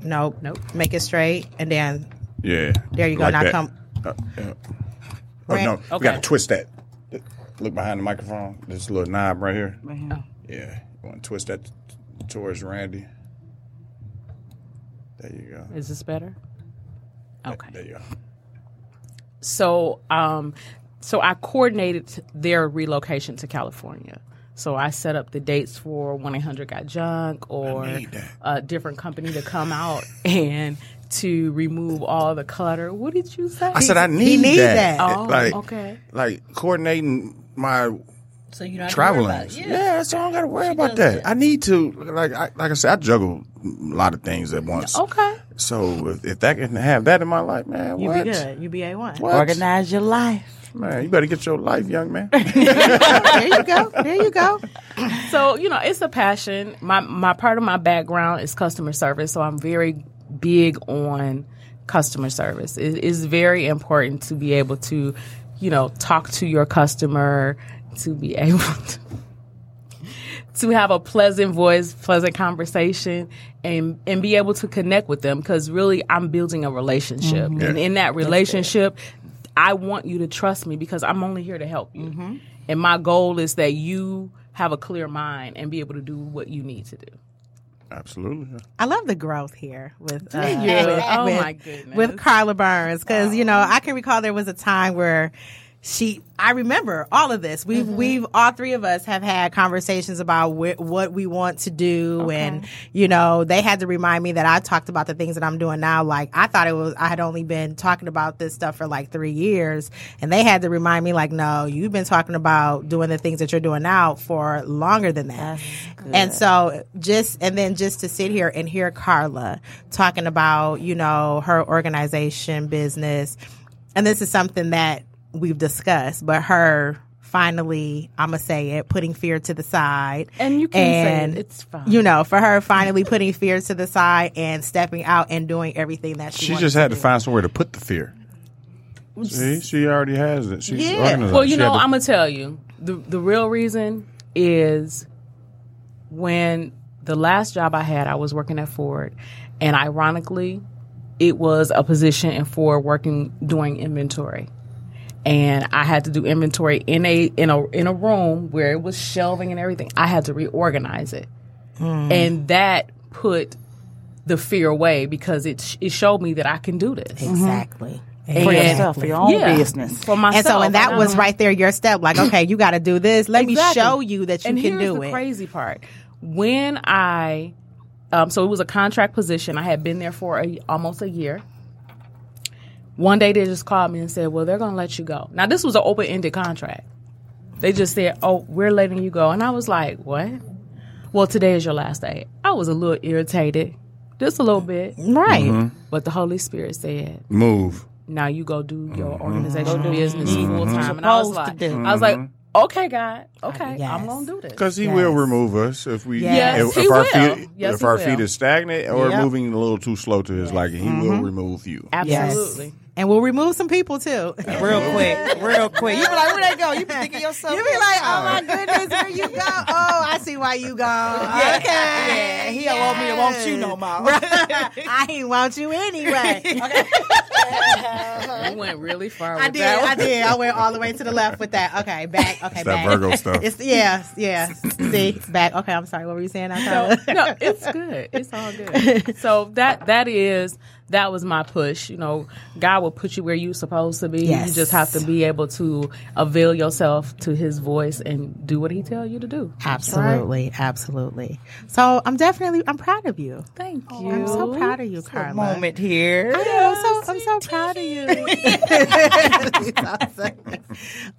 Nope. Nope. Make it straight, and then Yeah. There you go. Like Now that. come- Uh, yeah. Oh, no, Okay. we gotta twist that. Look behind the microphone. This little knob right here. Right here. Oh. Yeah. You want to twist that t- towards Randy. There you go. Is this better? Okay. There you go. So, um, so I coordinated their relocation to California. So I set up the dates for one eight hundred got junk or a different company to come out *laughs* and to remove all the clutter. What did you say? I said I need, need that. that. Oh, like, okay. Like coordinating my So you don't have to worry traveling. about it. Yeah. so I don't got to worry She about that. that. I need to like I, like I said, I juggle a lot of things at once. Okay. So if, if that can have that in my life, man, you what? be good. You be a one. Organize your life. Man, you better get your life, young man. *laughs* There you go. There you go. So you know, it's a passion. My my part of my background is customer service, so I'm very big on customer service. It is very important to be able to, you know, talk to your customer, to be able to, to have a pleasant voice, pleasant conversation, and and be able to connect with them. Because really, I'm building a relationship, and in that relationship, I want you to trust me because I'm only here to help you. And my goal is that you have a clear mind and be able to do what you need to do. Absolutely. I love the growth here with uh, you. with, Oh, with- my goodness. with Carla Burns because you know I can recall there was a time where she I remember all of this. We've mm-hmm. we've all three of us have had conversations about wh- what we want to do and you know they had to remind me that I talked about the things that I'm doing now. Like I thought it was I had only been talking about this stuff for like three years and they had to remind me like no you've been talking about doing the things that you're doing now for longer than that. And so just and then just to sit here and hear Carla talking about, you know, her organization business. And this is something that we've discussed, but her finally, I'm gonna say it, putting fear to the side. And you can and, say it. It's fine. You know, for her finally putting fear to the side and stepping out and doing everything that she She just had to do. find somewhere to put the fear. See, she already has it. She's Yeah. organized. Well, you She know, to- I'm gonna tell you the the real reason is when the last job I had, I was working at Ford, and ironically, it was a position in Ford working doing inventory, and I had to do inventory in a in a in a room where it was shelving and everything. I had to reorganize it, hmm. and that put the fear away because it sh- it showed me that I can do this. Mm-hmm. Exactly. For yourself, for your own Yeah, business. for myself. And so, and that I was uh-huh. right there your step. Like, okay, you got to do this. Let me show you that you and can do the it. crazy part. When I, um, so it was a contract position. I had been there for a, almost a year. One day they just called me and said, "Well, they're going to let you go." Now this was an open ended contract. They just said, "Oh, we're letting you go," and I was like, "What?" Well, today is your last day. I was a little irritated, just a little bit, Right. Mm-hmm. but the Holy Spirit said, move. now you go do your Mm-hmm. organizational business full time. And I was supposed like, to do. I was like, mm-hmm. okay, God, okay, Yes. I'm gonna do this. Because he Yes. will remove us if we Yes, if, if our feet Yes, if our will. feet is stagnant or Yep. moving a little too slow to his liking. He will remove you. Absolutely. And we'll remove some people too. *laughs* Real quick, real quick. You be like, where they go? You be thinking yourself. You be like, oh my goodness, where you go? Oh, I see why you gone. *laughs* yeah, Okay. yeah. He don't want me to want you no more. *laughs* I ain't want you anyway. Okay. We went really far. With I did. That I did. I went all the way to the left with that. Okay, back. Okay, that back. Virgo stuff. It's yeah, yeah. See, back. Okay, I'm sorry. What were you saying? I No, thought. no, it's good. It's all good. So that that is that was my push. You know, God will put you where you're supposed to be. Yes. You just have to be able to avail yourself to His voice and do what He tell you to do. Absolutely, absolutely. So I'm definitely I'm proud of you. Thank you. I'm so proud of you, Carla. Moment here. I am. I'm so I'm so proud of you. *laughs*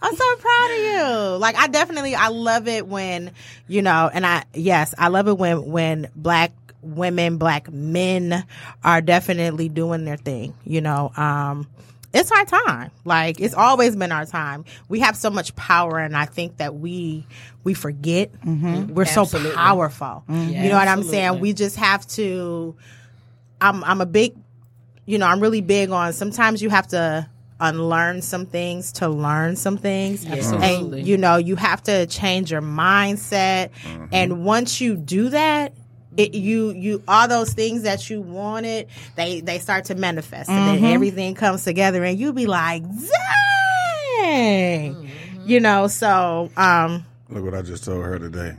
I'm so proud of you. Like I definitely I love it when you know, and I yes, I love it when when black women, black men are definitely doing their thing. You know, um, it's our time. Like it's always been our time. We have so much power, and I think that we we forget mm-hmm. we're so powerful. Mm-hmm. You know what I'm saying? We just have to. I'm I'm a big you know, I'm really big on sometimes you have to unlearn some things to learn some things. Absolutely. And you know, you have to change your mindset. Mm-hmm. And once you do that, it, you you all those things that you wanted, they they start to manifest, and then everything comes together, and you be like, dang, you know. So, um, Look what I just told her today.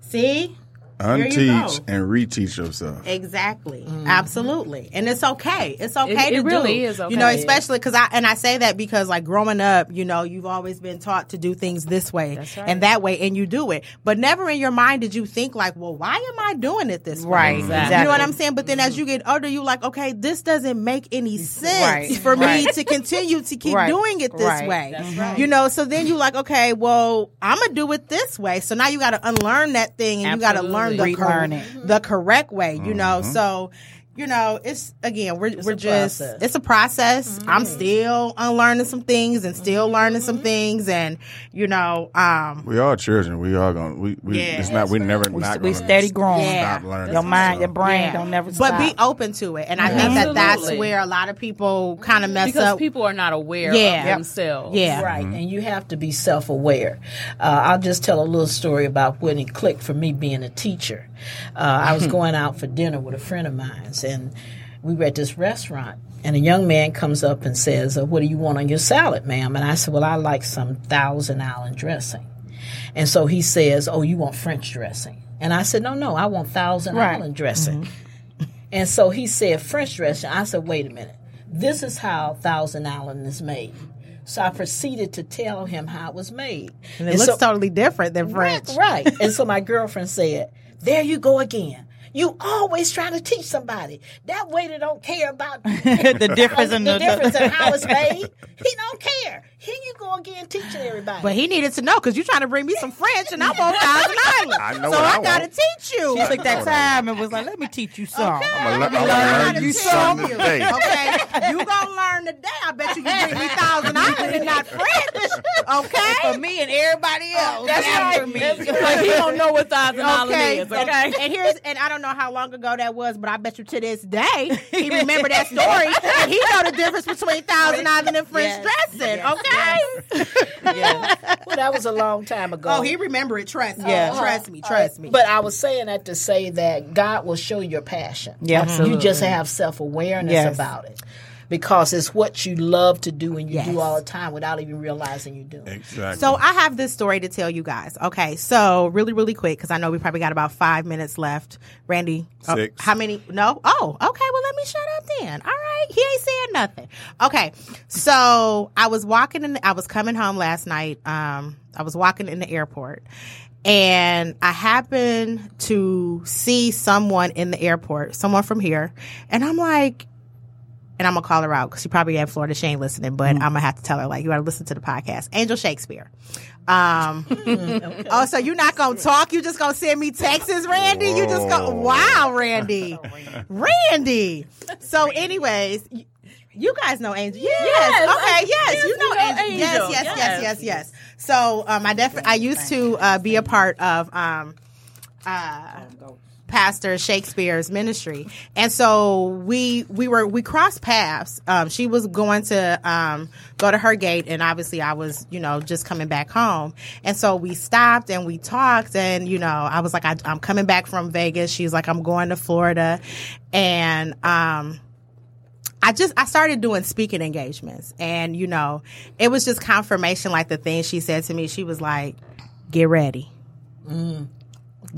see, you Unteach and reteach yourself. Exactly. Mm. Absolutely. And it's okay. It's okay It- to it really do. is You know, especially because I and I say that because like growing up, you know, you've always been taught to do things this way right. and that way, and you do it. But never in your mind did you think like, well, why am I doing it this way? Right, Exactly. You know what I'm saying? But then as you get older, you like, okay, this doesn't make any sense Right, for me to continue to keep Right, doing it this right. way. That's right. You know, so then you like, okay, well, I'm gonna do it this way. So now you got to unlearn that thing and you got to learn the Absolutely. cor- mm-hmm. the correct way. You know, mm-hmm. so you know, it's again, we're we're just process. it's a process. I'm still unlearning some things and still learning some things, and you know, um, We are children. We are going. We, we Yeah. it's not. We never We, not we gonna steady growing. Yeah. Stop learning. Your mind, your brain Yeah. don't never but stop. be open to it. And I think that that's where a lot of people kind of mess because up. people are not aware Yeah. of Yep. themselves. yeah, Right, and you have to be self aware. Uh, I'll just tell a little story about when it clicked for me being a teacher. Uh, I was *laughs* going out for dinner with a friend of mine, and we were at this restaurant. And a young man comes up and says, uh, What do you want on your salad, ma'am? And I said, Well, I like some Thousand Island dressing. And so he says, Oh, you want French dressing? And I said, No, no, I want Thousand Right. Island dressing. *laughs* And so he said French dressing. I said, wait a minute. This is how Thousand Island is made. So I proceeded to tell him how it was made. and it And looks so- totally different than French. Right. right. and so my girlfriend said, There you go again. You always trying to teach somebody. That waiter don't care about *laughs* the difference in the the, difference in how it's *laughs* made. He don't care. Here you go again teaching everybody. But he needed to know because you're trying to bring me some French, and I'm on Thousand Island. *laughs* I know so what I, I gotta teach you. She took that *laughs* time and was like, "Let me teach you something." I'm gonna I'm learn, learn you something you. today. *laughs* Okay, you gonna learn today. I bet you can bring me Thousand Island and not French. Okay. For me and everybody oh, else. That's after right. me. That's. Like he don't know what thousand island Okay. is. And, Okay. and here's and I don't know how long ago that was, but I bet you to this day he remember that story and he know the difference between Thousand Island and French Yes. dressing. Yes. Okay. Yeah. *laughs* *laughs* well, that was a long time ago. Oh, he remember it. Trust me. Yeah. Trust me. Trust me. But I was saying that to say that God will show your passion. Yeah. You just have self awareness Yes. about it. Because it's what you love to do and you Yes. do all the time without even realizing you do. it. Exactly. So I have this story to tell you guys. Okay, so really, really quick because I know we probably got about five minutes left. Randy, oh, Six. how many? No. Oh, okay. Well, let me shut up then. All right, he ain't saying nothing. Okay, so I was walking in. The, I was coming home last night. Um, I was walking in the airport. And I happened to see someone in the airport, someone from here, and I'm like, and I'm gonna call her out because she probably at Florida. She ain't listening, but I'm gonna have to tell her like you gotta listen to the podcast. Angel Shakespeare. Um, oh, so you're not gonna talk? You just gonna send me texts, Randy? You just go, wow, *laughs* Randy, Randy. So, anyways. y- You guys know Angel, yes. Yes, okay, yes, yes, you know know Angel. Yes, Angel. yes, yes, Yes. yes, yes. So, um, I def- I used to uh, be a part of um, uh, Pastor Shakespeare's ministry, and so we we were we crossed paths. Um, she was going to um, go to her gate, and obviously I was you know just coming back home, and so we stopped and we talked, and you know I was like I, I'm coming back from Vegas. She's like I'm going to Florida, and um. I just I started doing speaking engagements and you know it was just confirmation like the thing she said to me she was like get ready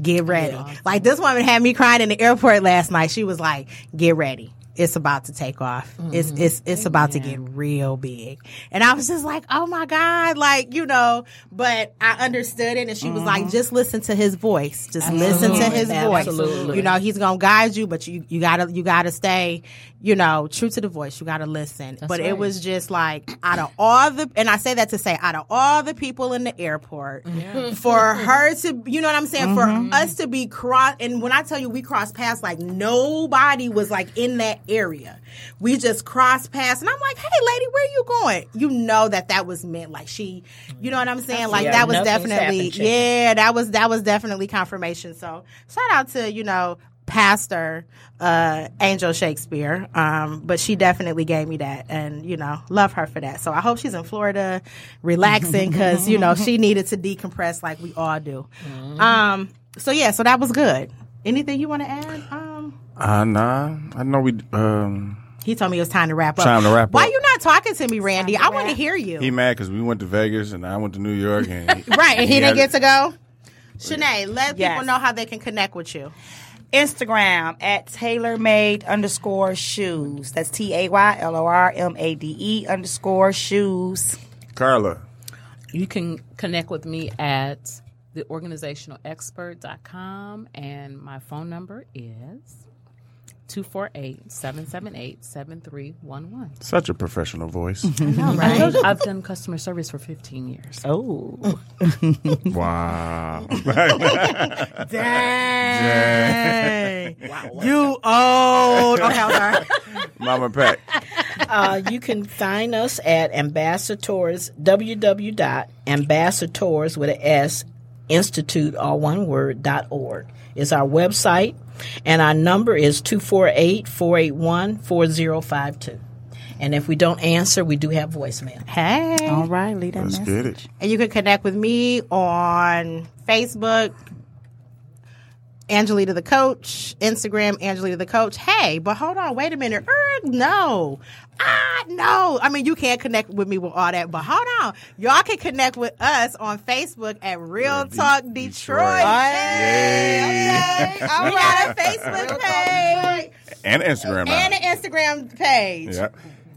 get ready. Like this woman had me crying in the airport last night. She was like get ready it's about to take off. It's it's it's about to get real big. And I was just like oh my god like you know but I understood it. And she was like just listen to his voice. Just listen to his voice. Absolutely. you know he's gonna guide you but you you gotta you gotta stay you know true to the voice. You gotta listen. But it was just like out of all the and i say that to say out of all the people in the airport *laughs* for her to you know what i'm saying? For us to be cross and when i tell you we crossed paths like nobody was like in that area. We just crossed paths and i'm like hey lady where you going? You know that that was meant like she you know what i'm saying? Like Yeah, that was definitely yeah that was that was definitely confirmation. So shout out to you know pastor uh angel shakespeare um but she definitely gave me that and you know love her for that. So i hope she's in florida relaxing because you know she needed to decompress like we all do. Um so yeah so that was good. Anything you want to add um uh, nah, I know we. Um, he told me it was time to wrap up Time to wrap up. why up. you not talking to me randy i want to hear you he mad because we went to Vegas and I went to New York and he, *laughs* right and he didn't get to go Shanae, let Yes. people know how they can connect with you. Instagram at tailormade underscore shoes. That's T A Y L O R M A D E underscore shoes. Carla. You can connect with me at theorganizationalexpert.com and my phone number is 248 778 7311. Such a professional voice. *laughs* Right? I've done customer service for 15 years. Oh, *laughs* wow. *laughs* Dang. You old. Okay, I'm sorry. Mama Pat. Uh, you can find us at ambassadors, www.ambassadors with an S, institute, all one word, dot org is our website. And our number is 248 481 4052. And if we don't answer, we do have voicemail. Hey. all right, leave that Let's message. get it. And you can connect with me on Facebook, Angelita the Coach, Instagram, Angelita the Coach. Hey, but hold on, wait a minute. Er, no. Ah, no. I mean, you can't connect with me with all that, but hold on. Y'all can connect with us on Facebook at Real De- Talk Detroit. Detroit. Hey, Yay. okay. We got a Facebook page And Instagram. and an Instagram page. Yeah.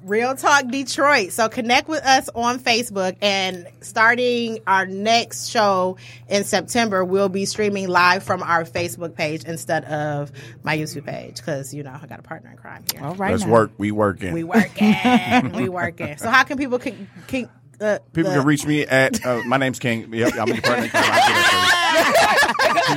Real Talk Detroit. So connect with us on Facebook and starting our next show in September, we'll be streaming live from our Facebook page instead of my YouTube page because, you know, I got a partner in crime here. All right, Let's now. work. We working. We working. *laughs* we working. So how can people can, can uh, People the- can reach me at uh, my name's King. Yep, I'm the partner. *laughs*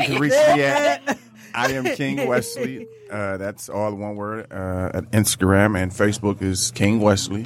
You can reach me at I am King Wesley. *laughs* Uh, that's all one word. Uh, at Instagram and Facebook is King Wesley.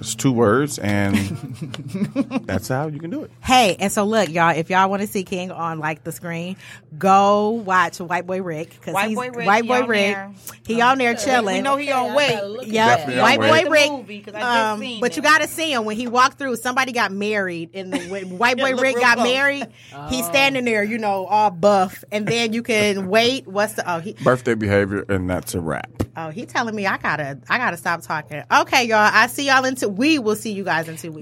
It's two words, and *laughs* that's how you can do it. Hey, and so look, y'all, if y'all want to see King on like the screen, go watch White Boy Rick because White he's Boy Rick, White he Boy on Rick. there. He on there chilling. We know he on weight. Yeah, White Boy Rick. Movie, 'cause Um, seen but you got to see him when he walked through. Somebody got married, and when *laughs* White Boy Rick got close. married. He's standing there, you know, all buff, and then you can wait. What's the? Oh, he Birthday behavior, and that's a wrap. Oh he telling me I gotta I gotta stop talking. Okay, y'all. I see y'all in two. We will see you guys in two weeks.